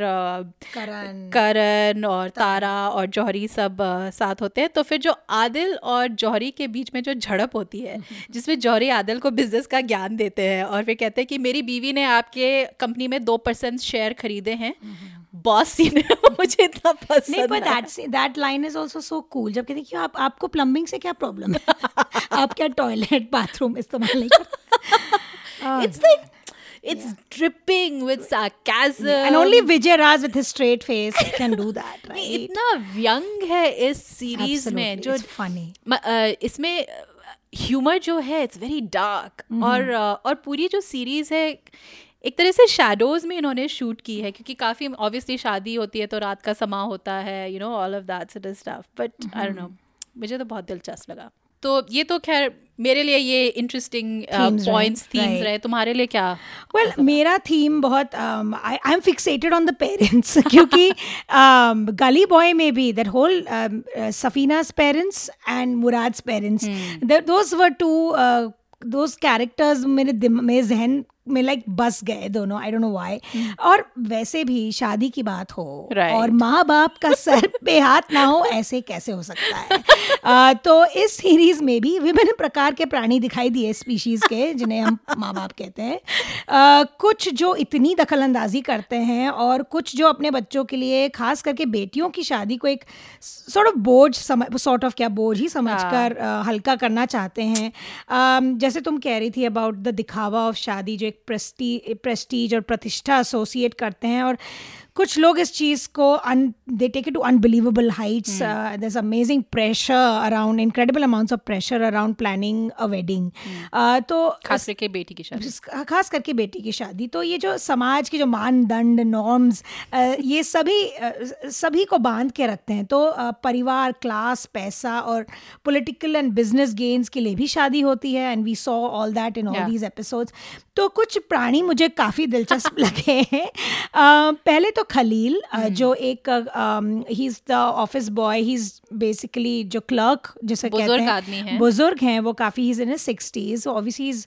करण। करण और तारा। और जौहरी सब साथ होते हैं तो फिर जो आदिल और जौहरी के बीच में जो झड़प होती है जिसमें जौहरी आदिल को बिज़नेस का ज्ञान देते हैं और फिर कहते हैं कि मेरी बीवी ने आपके कंपनी में दो परसेंट शेयर खरीदे हैं बॉस सीन है मुझे इतना नहीं पसंद पर आया। That that line is also so cool जब कहते हैं आप आपको प्लम्बिंग से क्या प्रॉब्लम है? आप क्या टॉयलेट बाथरूम इस्तेमाल नहीं करते it's like it's dripping with sarcasm. And only Vijay Raj with his straight face can do that नहीं, right? इतना व्यंग है इस सीरीज़ में जो funny. इसमें ह्यूमर जो है इट्स वेरी डार्क और और पूरी जो सीरीज़ है एक तरह से शैडोज में इन्होंने शूट की है क्योंकि काफ़ी ऑब्वियसली शादी होती है तो रात का समा होता है you know all of that such stuff but I don't know मुझे तो बहुत दिलचस्प लगा। तो ये तो खैर मेरे लिए ये इंटरेस्टिंग पॉइंट्स थीम्स रहे तुम्हारे लिए क्या वेल well मेरा थीम बहुत I I am fixated on the parents क्योंकि um, गली बॉय में भी that whole Safeena's parents and Murad's parents those were two those characters मेरे मेरे जहन में लाइक बस गए दोनों आई डोंट नो व्हाई और वैसे भी शादी की बात हो Right. और माँ बाप का सर पे हाथ ना हो ऐसे कैसे हो सकता है? अ, तो इस सीरीज़ में भी विभिन्न प्रकार के प्राणी दिखाई दिए स्पीशीज के जिन्हें हम माँ बाप कहते हैं। कुछ जो इतनी दखल अंदाजी करते हैं और कुछ जो अपने बच्चों के लिए खास करके बेटियों की शादी को एक सॉर्ट ऑफ़ बोझ समझ सॉर्ट ऑफ़ क्या बोझ ही समझकर अ, हल्का करना चाहते हैं। अम, जैसे तुम कह रही थी अबाउट द दिखावा ऑफ़ शादी जो एक प्रेस्टी प्रेस्टीज और प्रतिष्ठा एसोसिएट करते हैं और कुछ लोग इस चीज़ को they take it to unbelievable heights there's amazing pressure around incredible amounts of pressure around planning a wedding तो खास करके बेटी की शादी. खास करके बेटी की शादी। तो ये जो समाज के जो मानदंड नॉर्म्स uh, ये सभी अ, सभी को बाँध के रखते हैं। तो अ, परिवार क्लास पैसा और पॉलिटिकल एंड बिज़नेस गेन्स के लिए भी शादी होती है। And we saw all that in all these episodes तो कुछ प्राणी मुझे काफ़ी दिलचस्प लगे हैं। पहले तो खलील uh, जो एक ही is the office boy he is basically जो क्लर्क जिसे कहते बुज़ुर्ग हैं। बुज़ुर्ग हैं वो काफ़ी he is in sixties obviously is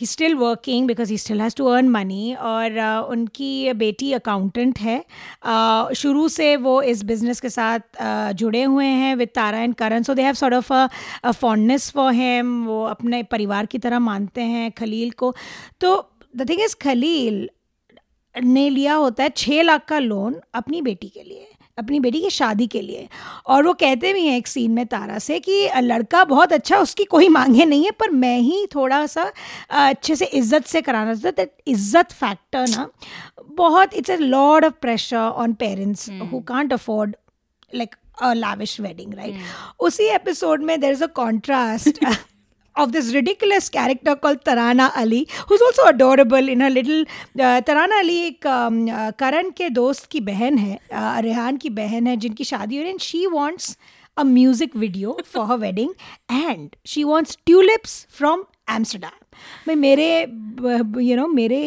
he still working because he still has to earn money और uh, उनकी बेटी अकाउंटेंट है। Uh, शुरू से वो इस बिज़नेस के साथ uh, जुड़े हुए हैं with Tara and Karan so they have sort of fondness for him वो अपने परिवार की तरह मानते हैं खलील को। तो द थिंग इज़ खलील ने लिया होता है छः लाख का लोन अपनी बेटी के लिए। अपनी बेटी की शादी के लिए। और वो कहते भी हैं एक सीन में तारा से कि लड़का बहुत अच्छा उसकी कोई मांगे नहीं है पर मैं ही थोड़ा सा अच्छे से इज़्ज़त से कराना चाहता दैट इज़्ज़त फैक्टर ना बहुत it's a lot of pressure on parents who can't afford like a lavish wedding right उसी एपिसोड में there is a contrast of this ridiculous character called Tarana Ali, who's also adorable in her little. Uh, Tarana Ali एक um, uh, करण के दोस्त की बहन है uh, रेहान की बहन है जिनकी शादी हो रही है and she wants a music video for her wedding and she wants tulips from मैं मेरे यू नो मेरे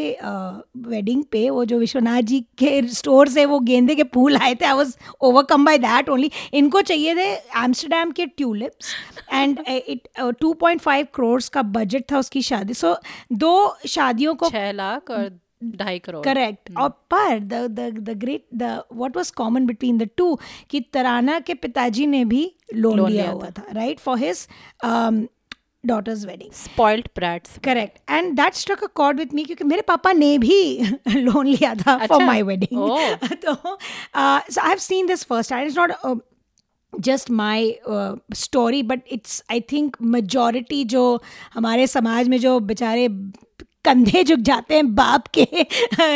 वेडिंग पे वो जो विश्वनाथ जी के स्टोर से वो गेंदे के फूल आए थे I was overcome by that only इनको चाहिए थे एम्स्टरडेम के tulips and it two point five crore का बजट था उसकी शादी. सो दो शादियों को छह लाख और ढाई करोड़. करेक्ट और पर the the the great the what was common between the two कि तराना के पिताजी ने भी लोन लिया हुआ था. Right for his daughter's wedding spoiled brats correct and that struck a chord with me क्योंकि मेरे पापा ने भी लोन लिया था फॉर माई वेडिंग. तो I have seen this first and it's not just my story but it's I think majority जो हमारे समाज में जो बेचारे कंधे झुक जाते हैं बाप के।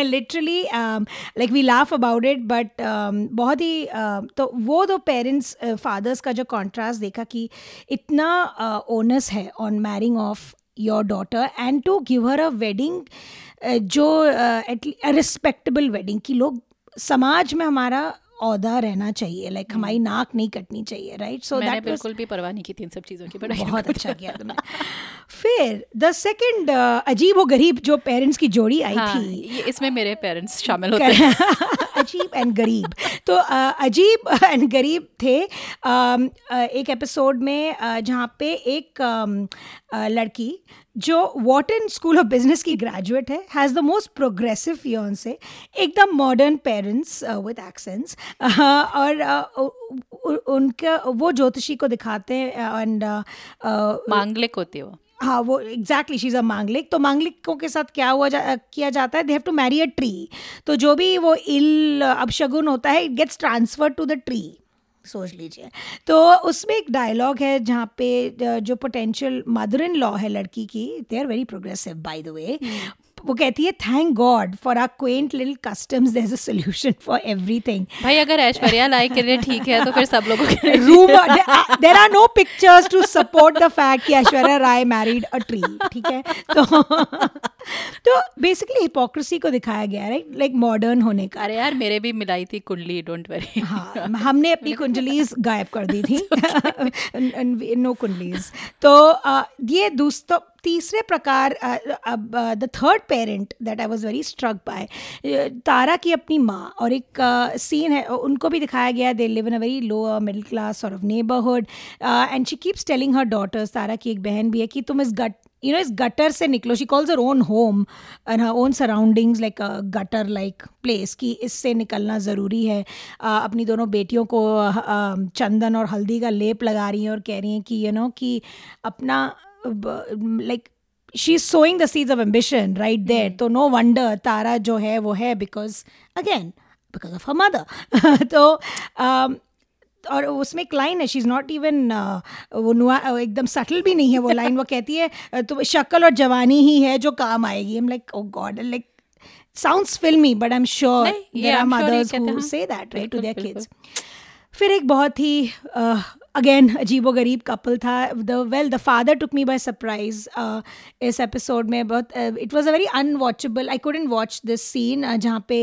Literally like we laugh about it but बहुत ही uh, तो वो दो पेरेंट्स फादर्स का जो कॉन्ट्रास्ट देखा कि इतना ओनस है on marrying off your daughter and to give her a wedding जो एट रिस्पेक्टेबल वेडिंग कि लोग समाज में हमारा औदा रहना चाहिए लाइक like, हमारी नाक नहीं कटनी चाहिए राइट सो दैट बिल्कुल भी परवाह नहीं की थी इन सब चीज़ों की बट बहुत अच्छा किया तुमने। फिर द सेकंड अजीब व गरीब जो पेरेंट्स की जोड़ी आई हाँ, थी। इसमें मेरे पेरेंट्स शामिल होते हैं। अजीब एंड गरीब। तो अ, अजीब एंड गरीब थे अम, अ, एक एपिसोड में जहाँ पे एक अ, लड़की जो वॉटन स्कूल ऑफ़ बिज़नेस की ग्रेजुएट है has the most progressive fiancee एकदम मॉडर्न पेरेंट्स विद एक्सेंस और उ- उनका वो ज्योतिषी को दिखाते हैं एंड मांगलिक होती है वो। हाँ वो एग्जैक्टली शीज अ मांगलिक। तो मांगलिकों के साथ क्या हुआ जा, किया जाता है? They have to marry a tree तो जो भी वो इल अपशगुन होता है it gets transfer to the tree सोच लीजिए। तो उसमें एक डायलॉग है जहाँ पे जो पोटेंशियल मदर इन लॉ है लड़की की they are very progressive by the way वो कहती है thank God for our quaint little customs there is a solution for everything भाई अगर ऐश्वर्या लाइक के लिए ठीक है तो फिर सब लोगों के are, there are no pictures to support the fact कि Aishwarya Rai married a tree ठीक है? तो तो बेसिकली हिपोक्रेसी को दिखाया गया राइट लाइक मॉडर्न होने का। अरे यार मेरे भी मिलाई थी कुंडली डोंट वरी हाँ हमने अपनी कुंडलीज गायब कर दी थी। नो कुंडलीज। तो ये दूसरा तीसरे प्रकार अब the third parent that I was very struck by Tara की अपनी माँ और एक सीन है उनको भी दिखाया गया they live in a very lower middle class और of neighbourhood and she keeps telling her daughters Tara की एक बहन भी है कि तुम इस गट यू नो इस गटर से निकलो. She calls her own home and own surroundings like a gutter like place कि इससे निकलना ज़रूरी है. अ, अपनी दोनों बेटियों को अ, चंदन और हल्दी का लेप लगा रही हैं और कह रही हैं कि यू नो कि अपना like she is sowing the seeds of ambition right there तो नो वंडर तारा जो है वो है because again because of her mother तो um, और उसमें एक लाइन है शी इज़ नॉट इवन वो नुआ uh, एकदम सटल भी नहीं है वो लाइन वो कहती है uh, तो शक्ल और जवानी ही है जो काम आएगी। I'm like oh God like sounds filmy but i'm sure sure हैं। say that right to their kids. फिर एक बहुत ही अगेन अजीबो गरीब कपल था the well the father took me by surprise इस एपिसोड में बहुत it was a very unwatchable I couldn't watch this scene जहाँ पे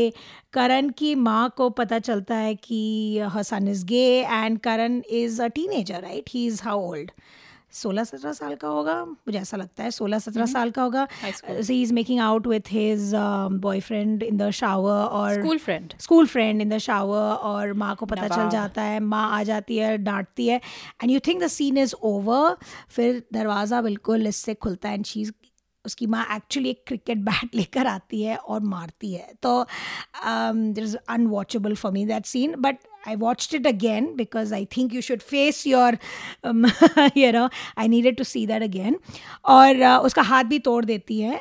करण की माँ को पता चलता है कि Hasan son is gay and Karan is a teenager right he is how old सोलह सत्रह साल का होगा मुझे ऐसा लगता है सोलह सत्रह हम्म। साल का होगा। He is making out with his boyfriend in the shower और school friend school friend in the shower और माँ को पता चल जाता है माँ आ जाती है डांटती है। And you think the scene is over फिर दरवाज़ा बिल्कुल इससे खुलता है एंड शी उसकी माँ एक्चुअली एक क्रिकेट बैट लेकर आती है और मारती है। तो this is unwatchable for me that scene but I watched it again because I think you should face your, um, you know, I needed to see that again. और uh, उसका हाथ भी तोड़ देती है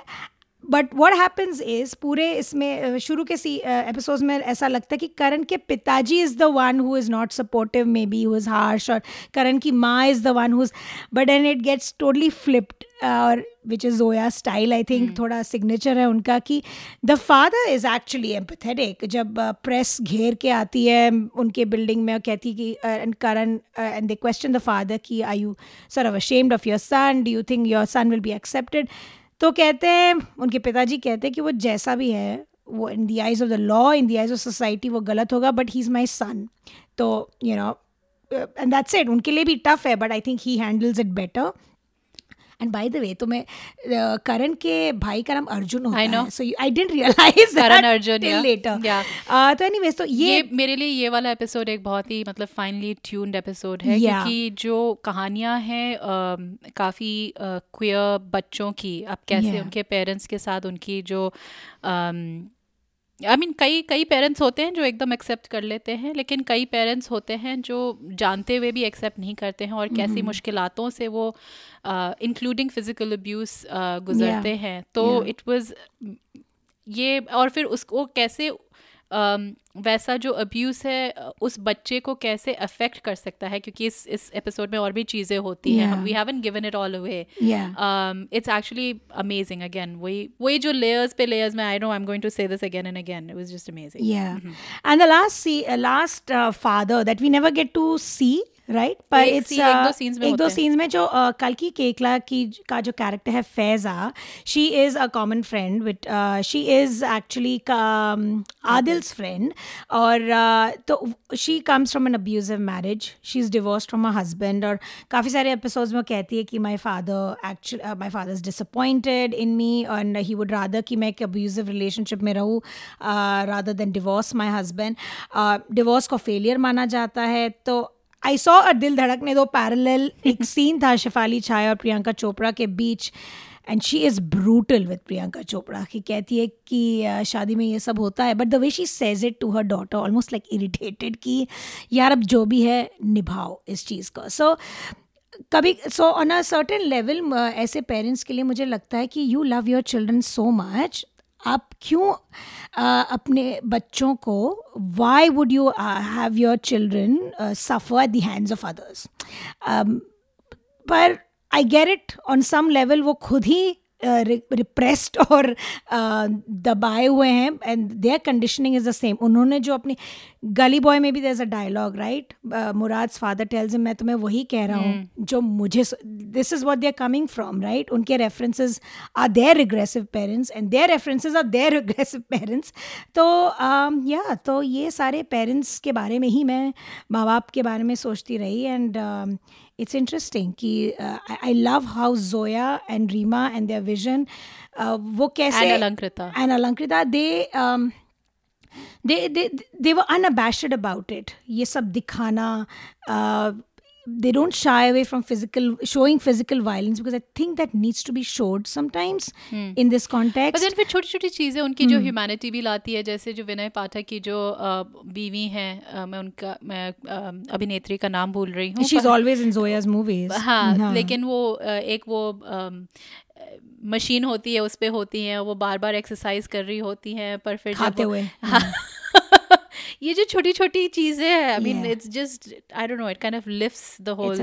बट वॉट हैपन्स इज़ पूरे इसमें शुरू के सी एपिसोड में ऐसा लगता है कि करण के पिताजी is the one who is not supportive maybe who is harsh और करण की माँ is the one who is but and it gets totally flipped और which is Zoya style I think थोड़ा सिग्नेचर है उनका कि the father is actually empathetic जब प्रेस घेर के आती है उनके बिल्डिंग में और कहती कि and Karan and they question the father कि I you sort of ashamed of your son do you think your son will be accepted तो कहते हैं, उनके पिताजी कहते हैं कि वो जैसा भी है, वो in the eyes of the law in the eyes of society वो गलत होगा but he is my son तो you know and that's it उनके लिए भी टफ है but I think he handles it better and by the way तो मैं करण के भाई का नाम अर्जुन होता. है so I didn't realise Karan Arjun, yeah. Later Yeah. तो एनीवेज तो ये ये मेरे लिए ये वाला एपिसोड एक बहुत ही मतलब फाइनली ट्यून्ड एपिसोड है. क्योंकि जो कहानियाँ हैं काफ़ी क्वियर बच्चों की अब कैसे. उनके पेरेंट्स के साथ उनकी जो आई मीन कई कई पेरेंट्स होते हैं जो एकदम एक्सेप्ट कर लेते हैं लेकिन कई पेरेंट्स होते हैं जो जानते हुए भी एक्सेप्ट नहीं करते हैं और कैसी मुश्किलातों से वो इंक्लूडिंग फ़िज़िकल अब्यूज़ गुजरते हैं। तो Yeah. इट वाज ये और फिर उसको कैसे वैसा जो अब्यूज़ है उस बच्चे को कैसे अफेक्ट कर सकता है? क्योंकि इस इस एपिसोड में और भी चीज़ें होती हैं। We haven't given it all away it's actually amazing again वही वही जो लेयर्स पे लेयर्स में I know I am going to say this again and again it was just amazing and the last see last father that we never get to see right पर इट्स एक दो सीन्स में जो uh, कल की केकला की का जो कैरेक्टर है Faiza she is a common friend with she is actually Adil's friend और uh, तो she comes from an abusive marriage she is divorce from my husband और काफ़ी सारे एपिसोड्स में कहती है कि my father actually my father is disappointed in me and he would rather कि मैं एक अब्यूजिव रिलेशनशिप में रहूँ rather than divorce my husband divorce को फेलियर माना जाता है तो आई सॉ अ दिल धड़कने दो पैरेलल एक सीन था शिफाली छाया और प्रियंका चोपड़ा के बीच and she is brutal with Priyanka Chopra की कहती है कि शादी में ये सब होता है but the way she says it to her daughter almost like irritated कि यार अब जो भी है निभाओ इस चीज़ को. सो कभी so on a certain level ऐसे पेरेंट्स के लिए मुझे लगता है कि you love your children so much आप क्यों uh, अपने बच्चों को why would you have your children suffer at the hands of others पर I get it on some level वो खुद ही रिप्रेस्ड और uh, दबाए हुए हैं and their conditioning is the same उन्होंने जो अपनी गली बॉय में भी there a dialogue right Murad father tells मैं तुम्हें वही कह रहा हूँ जो मुझे this is what they are coming from right उनके references are their regressive parents and their references are their regressive parents तो या तो ये सारे पेरेंट्स के बारे में ही मैं माँ बाप के बारे में सोचती रही एंड it's interesting कि uh, I, I love how Zoya and Rima and their vision uh, वो कैसे And Alankrita. and Alankrita they um, they they they were unabashed about it ये सब दिखाना uh, they don't shy away from physical showing physical violence because I think that needs to be showed sometimes hmm. in this context पर then फिर छोटी छोटी चीज़ें उनकी hmm. जो ह्यूमैनिटी भी लाती है जैसे जो विनय पाठक की जो अ, बीवी हैं अ, मैं उनका मैं अ, अभिनेत्री का नाम भूल रही हूँ she's always in Zoya's movies हाँ लेकिन वो अ, एक वो मशीन होती है उस पे होती हैं वो बार बार एक्सरसाइज कर रही होती हैं पर फिर खाते हुए हाँ ये जो छोटी छोटी चीज़ें हैं I mean it's just I don't know it kind of lifts the whole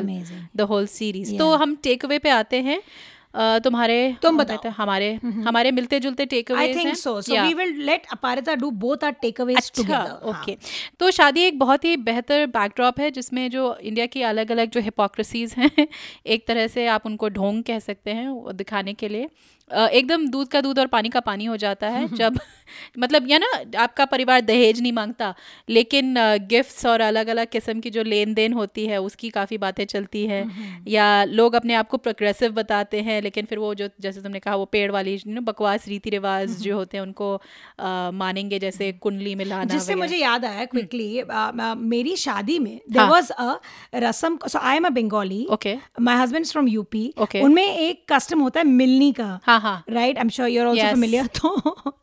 the whole series तो हम टेक अवे पे आते हैं। तुम्हारे तुम बताओ। कहते हैं, हमारे हमारे मिलते जुलते takeaway I think so. So we will let Aparita do both our takeaways अच्छा together. ओके तो शादी एक बहुत ही बेहतर बैकड्रॉप है जिसमें जो इंडिया की अलग अलग जो हिपोक्रेसीज हैं एक तरह से आप उनको ढोंग कह सकते हैं दिखाने के लिए। एकदम दूध का दूध और पानी का पानी हो जाता है जब मतलब या ना आपका परिवार दहेज नहीं माँगता लेकिन गिफ्ट्स और अलग अलग किस्म की जो लेन देन होती है उसकी काफ़ी बातें चलती है। या लोग अपने आप को प्रोग्रेसिव बताते हैं लेकिन फिर वो जो जैसे तुमने कहा वो पेड़ वाली बकवास रीति रिवाज जो होते हैं उनको अ, मानेंगे जैसे कुंडली मिलाना जिससे मुझे याद आया क्विकली मेरी शादी में there. Was a rasam so I am a Bengali Okay. My husband from UP. उनमें एक कस्टम होता है मिलनी का। हाँ right I am sure your also Yes. Familiar तो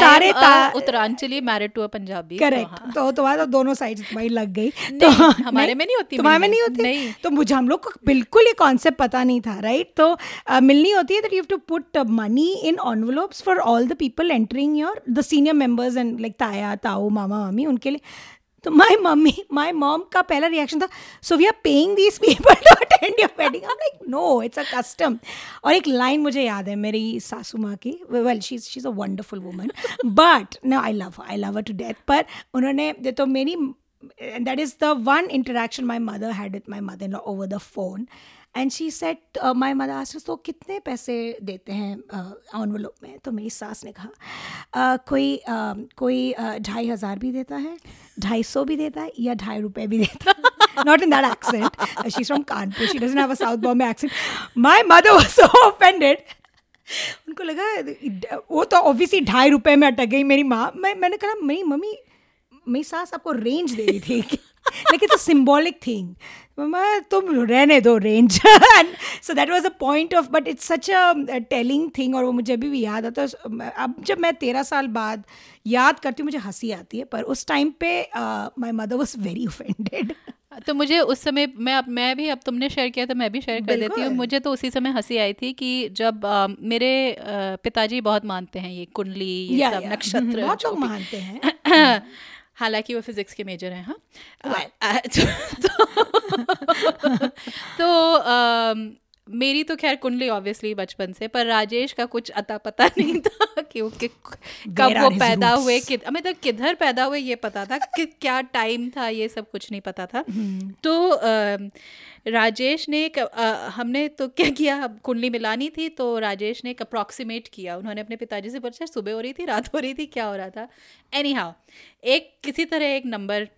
सारे Uttaranchali married to a Punjabi तो करेक्ट हाँ। तो तुम्हारा तो दोनों साइड तुम्हारी लग गई। नहीं, हमारे में नहीं होती तुम्हारे में नहीं होती? नहीं। तो मुझे हम लोग को बिल्कुल ये कॉन्सेप्ट पता नहीं था राइट तो मिलनी होती है that you have to put money in envelopes for all the people entering your the senior members and like ताया ताऊ मामा मामी उनके लिए। तो माय मम्मी माय मॉम का पहला रिएक्शन था so we are paying these people to attend your wedding I like no it's a custom और एक लाइन मुझे याद है मेरी सासू माँ की well she she is a wonderful woman but no I love I love to death पर उन्होंने तो मेरी that is the one interaction my mother had with my mother in law over the and she she said my mother asked तो कितने पैसे देते हैं एनवलप में? तो मेरी सास ने कहा "अ, कोई अ, कोई अ, ढाई हज़ार भी देता है ढाई सौ भी देता है या ढाई रुपये भी देता है? Not in that accent she from Kanpur she doesn't have a South Bombay accent my mother was so offended उनको लगा वो तो ऑब्वियसली ढाई रुपए में अटक गई मेरी माँ. मैं मैंने कहा मेरी मम्मी मेरी सास आपको रेंज दे रही थी। लेकिन इट्स सिंबॉलिक थिंग मम्मा तुम रहने दो range so that was a point of but it's such a telling thing और वो मुझे अभी भी याद आता है। अब जब मैं तेरह साल बाद याद करती हूँ मुझे हँसी आती है पर उस टाइम पे my mother was very offended तो मुझे उस समय मैं अब मैं भी अब तुमने शेयर किया तो मैं भी शेयर कर देती हूँ। मुझे तो उसी समय हँसी आई थी कि जब अ, मेरे पिताजी बहुत मानते हैं ये कुंडली ये सब नक्षत्र बहुत लोग मानते हैं। हालाँकि वो फिजिक्स के मेजर हैं हाँ Well. तो तो मेरी तो खैर कुंडली ऑब्वियसली बचपन से पर राजेश का कुछ अता पता नहीं था कि वो कि कब वो पैदा हुए कि मतलब किधर पैदा हुए ये पता था कि क्या टाइम था ये सब कुछ नहीं पता था। तो अम, राजेश ने एक अ, हमने तो क्या किया कुंडली मिलानी थी तो राजेश ने एक अप्रॉक्सीमेट किया। उन्होंने अपने पिताजी से पूछा सुबह हो रही थी रात हो रही थी क्या हो रहा था? एनी एक किसी तरह एक नंबर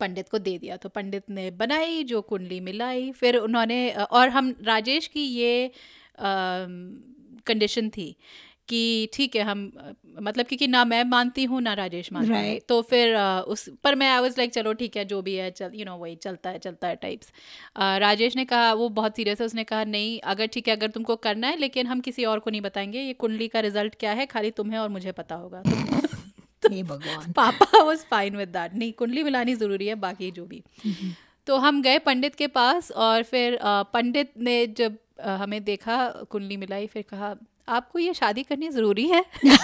पंडित को दे दिया। तो पंडित ने बनाई जो कुंडली मिलाई फिर उन्होंने और हम राजेश की ये कंडीशन थी कि ठीक है हम मतलब क्योंकि ना मैं मानती हूँ ना राजेश मानता है। Right. तो फिर अ, उस पर मैं आई वाज लाइक चलो ठीक है जो भी है चल यू नो वही चलता है चलता है टाइप्स राजेश ने कहा वो बहुत सीरियस है उसने कहा नहीं अगर ठीक है अगर तुमको करना है लेकिन हम किसी और को नहीं बताएँगे ये कुंडली का रिज़ल्ट क्या है खाली तुम्हें और मुझे पता होगा। तो हे भगवान। पापा वॉज़ फाइन विद दैट नहीं कुंडली मिलानी ज़रूरी है बाकी जो भी। तो हम गए पंडित के पास और फिर पंडित ने जब हमें देखा कुंडली मिलाई फिर कहा आपको ये शादी करनी ज़रूरी है?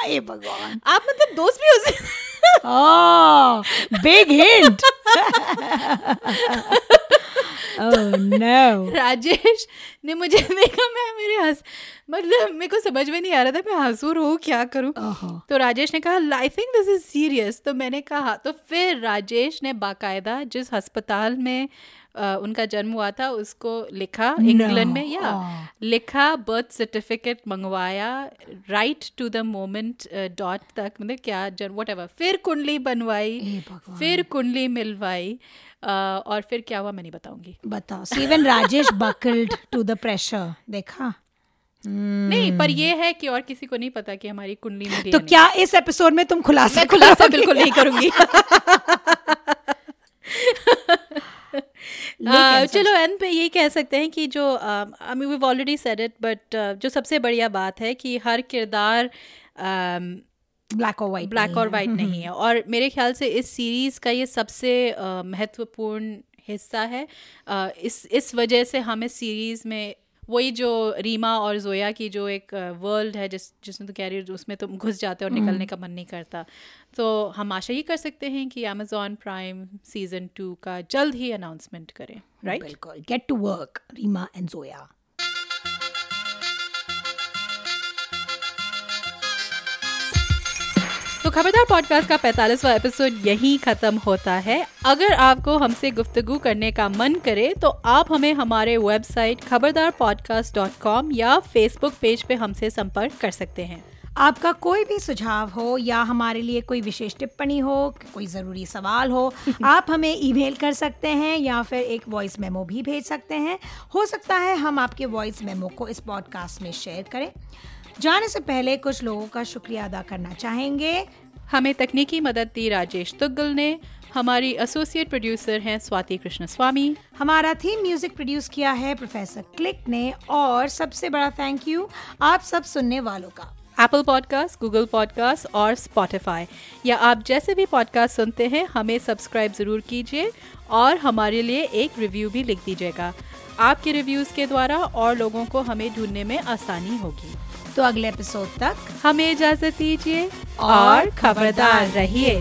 हे भगवान। आप मतलब दोस्त भी हो सकते Oh, big hint. oh no. Rajesh ने मुझे देखा मैं मेरे हंस मतलब मेरे को समझ में नहीं आ रहा था मैं हंसू रो क्या करूँ। तो राजेश ने कहा I think this is serious तो मैंने कहा तो फिर राजेश ने बाकायदा जिस अस्पताल में अ, उनका जन्म हुआ था उसको लिखा इंग्लैंड no. में या yeah, Oh. लिखा बर्थ सर्टिफिकेट मंगवाया right to the moment dot तक मतलब क्या जन्म वट फिर कुंडली बनवाई फिर कुंडली मिलवाई और फिर क्या हुआ मैं नहीं बताऊँगी। बताओ। Even Rajesh buckled to the pressure देखा? नहीं पर ये है कि और किसी को नहीं पता कि हमारी कुंडली में तो क्या इस एपिसोड में तुम खुलासा खुलासा बिल्कुल नहीं करूँगी। Uh, चलो एंड पे यही कह सकते हैं कि जो I mean we already said it but जो सबसे बढ़िया बात है कि हर किरदार um, ब्लैक और वाइट ब्लैक और वाइट नहीं है। और मेरे ख्याल से इस सीरीज़ का ये सबसे महत्वपूर्ण हिस्सा है। इस इस वजह से हमें सीरीज़ में वही जो रीमा और जोया की जो एक वर्ल्ड है जिस जिसमें तो कैरियर उसमें तुम घुस जाते और निकलने का मन नहीं करता। तो हम आशा ही कर सकते हैं कि अमेजोन प्राइम सीज़न टू का जल्द ही अनाउंसमेंट करें राइट बिल्कुल। Get to work Reema and Zoya. Khabardar podcast का पैंतालीसवा एपिसोड यहीं खत्म होता है। अगर आपको हमसे गुफ्तगु करने का मन करे तो आप हमें हमारे website Khabardar podcast dot com या फेसबुक पेज पे हमसे संपर्क कर सकते हैं। आपका कोई भी सुझाव हो या हमारे लिए कोई विशेष टिप्पणी हो कोई ज़रूरी सवाल हो आप हमें ईमेल कर सकते हैं या फिर एक वॉइस मेमो भी भेज सकते हैं। हो सकता है हम आपके वॉइस मेमो को इस पॉडकास्ट में शेयर करें। जाने से पहले कुछ लोगों का शुक्रिया अदा करना चाहेंगे। हमें तकनीकी मदद दी राजेश तुगल ने। हमारी एसोसिएट प्रोड्यूसर हैं स्वाति कृष्ण स्वामी हमारा थीम म्यूज़िक प्रोड्यूस किया है प्रोफेसर क्लिक ने और सबसे बड़ा थैंक यू आप सब सुनने वालों का। एप्पल पॉडकास्ट गूगल पॉडकास्ट और स्पॉटिफाई या आप जैसे भी पॉडकास्ट सुनते हैं हमें सब्सक्राइब ज़रूर कीजिए और हमारे लिए एक रिव्यू भी लिख दीजिएगा। आपके रिव्यूज़ के द्वारा और लोगों को हमें ढूँढने में आसानी होगी। तो अगले एपिसोड तक हमें इजाज़त दीजिए और खबरदार रहिए।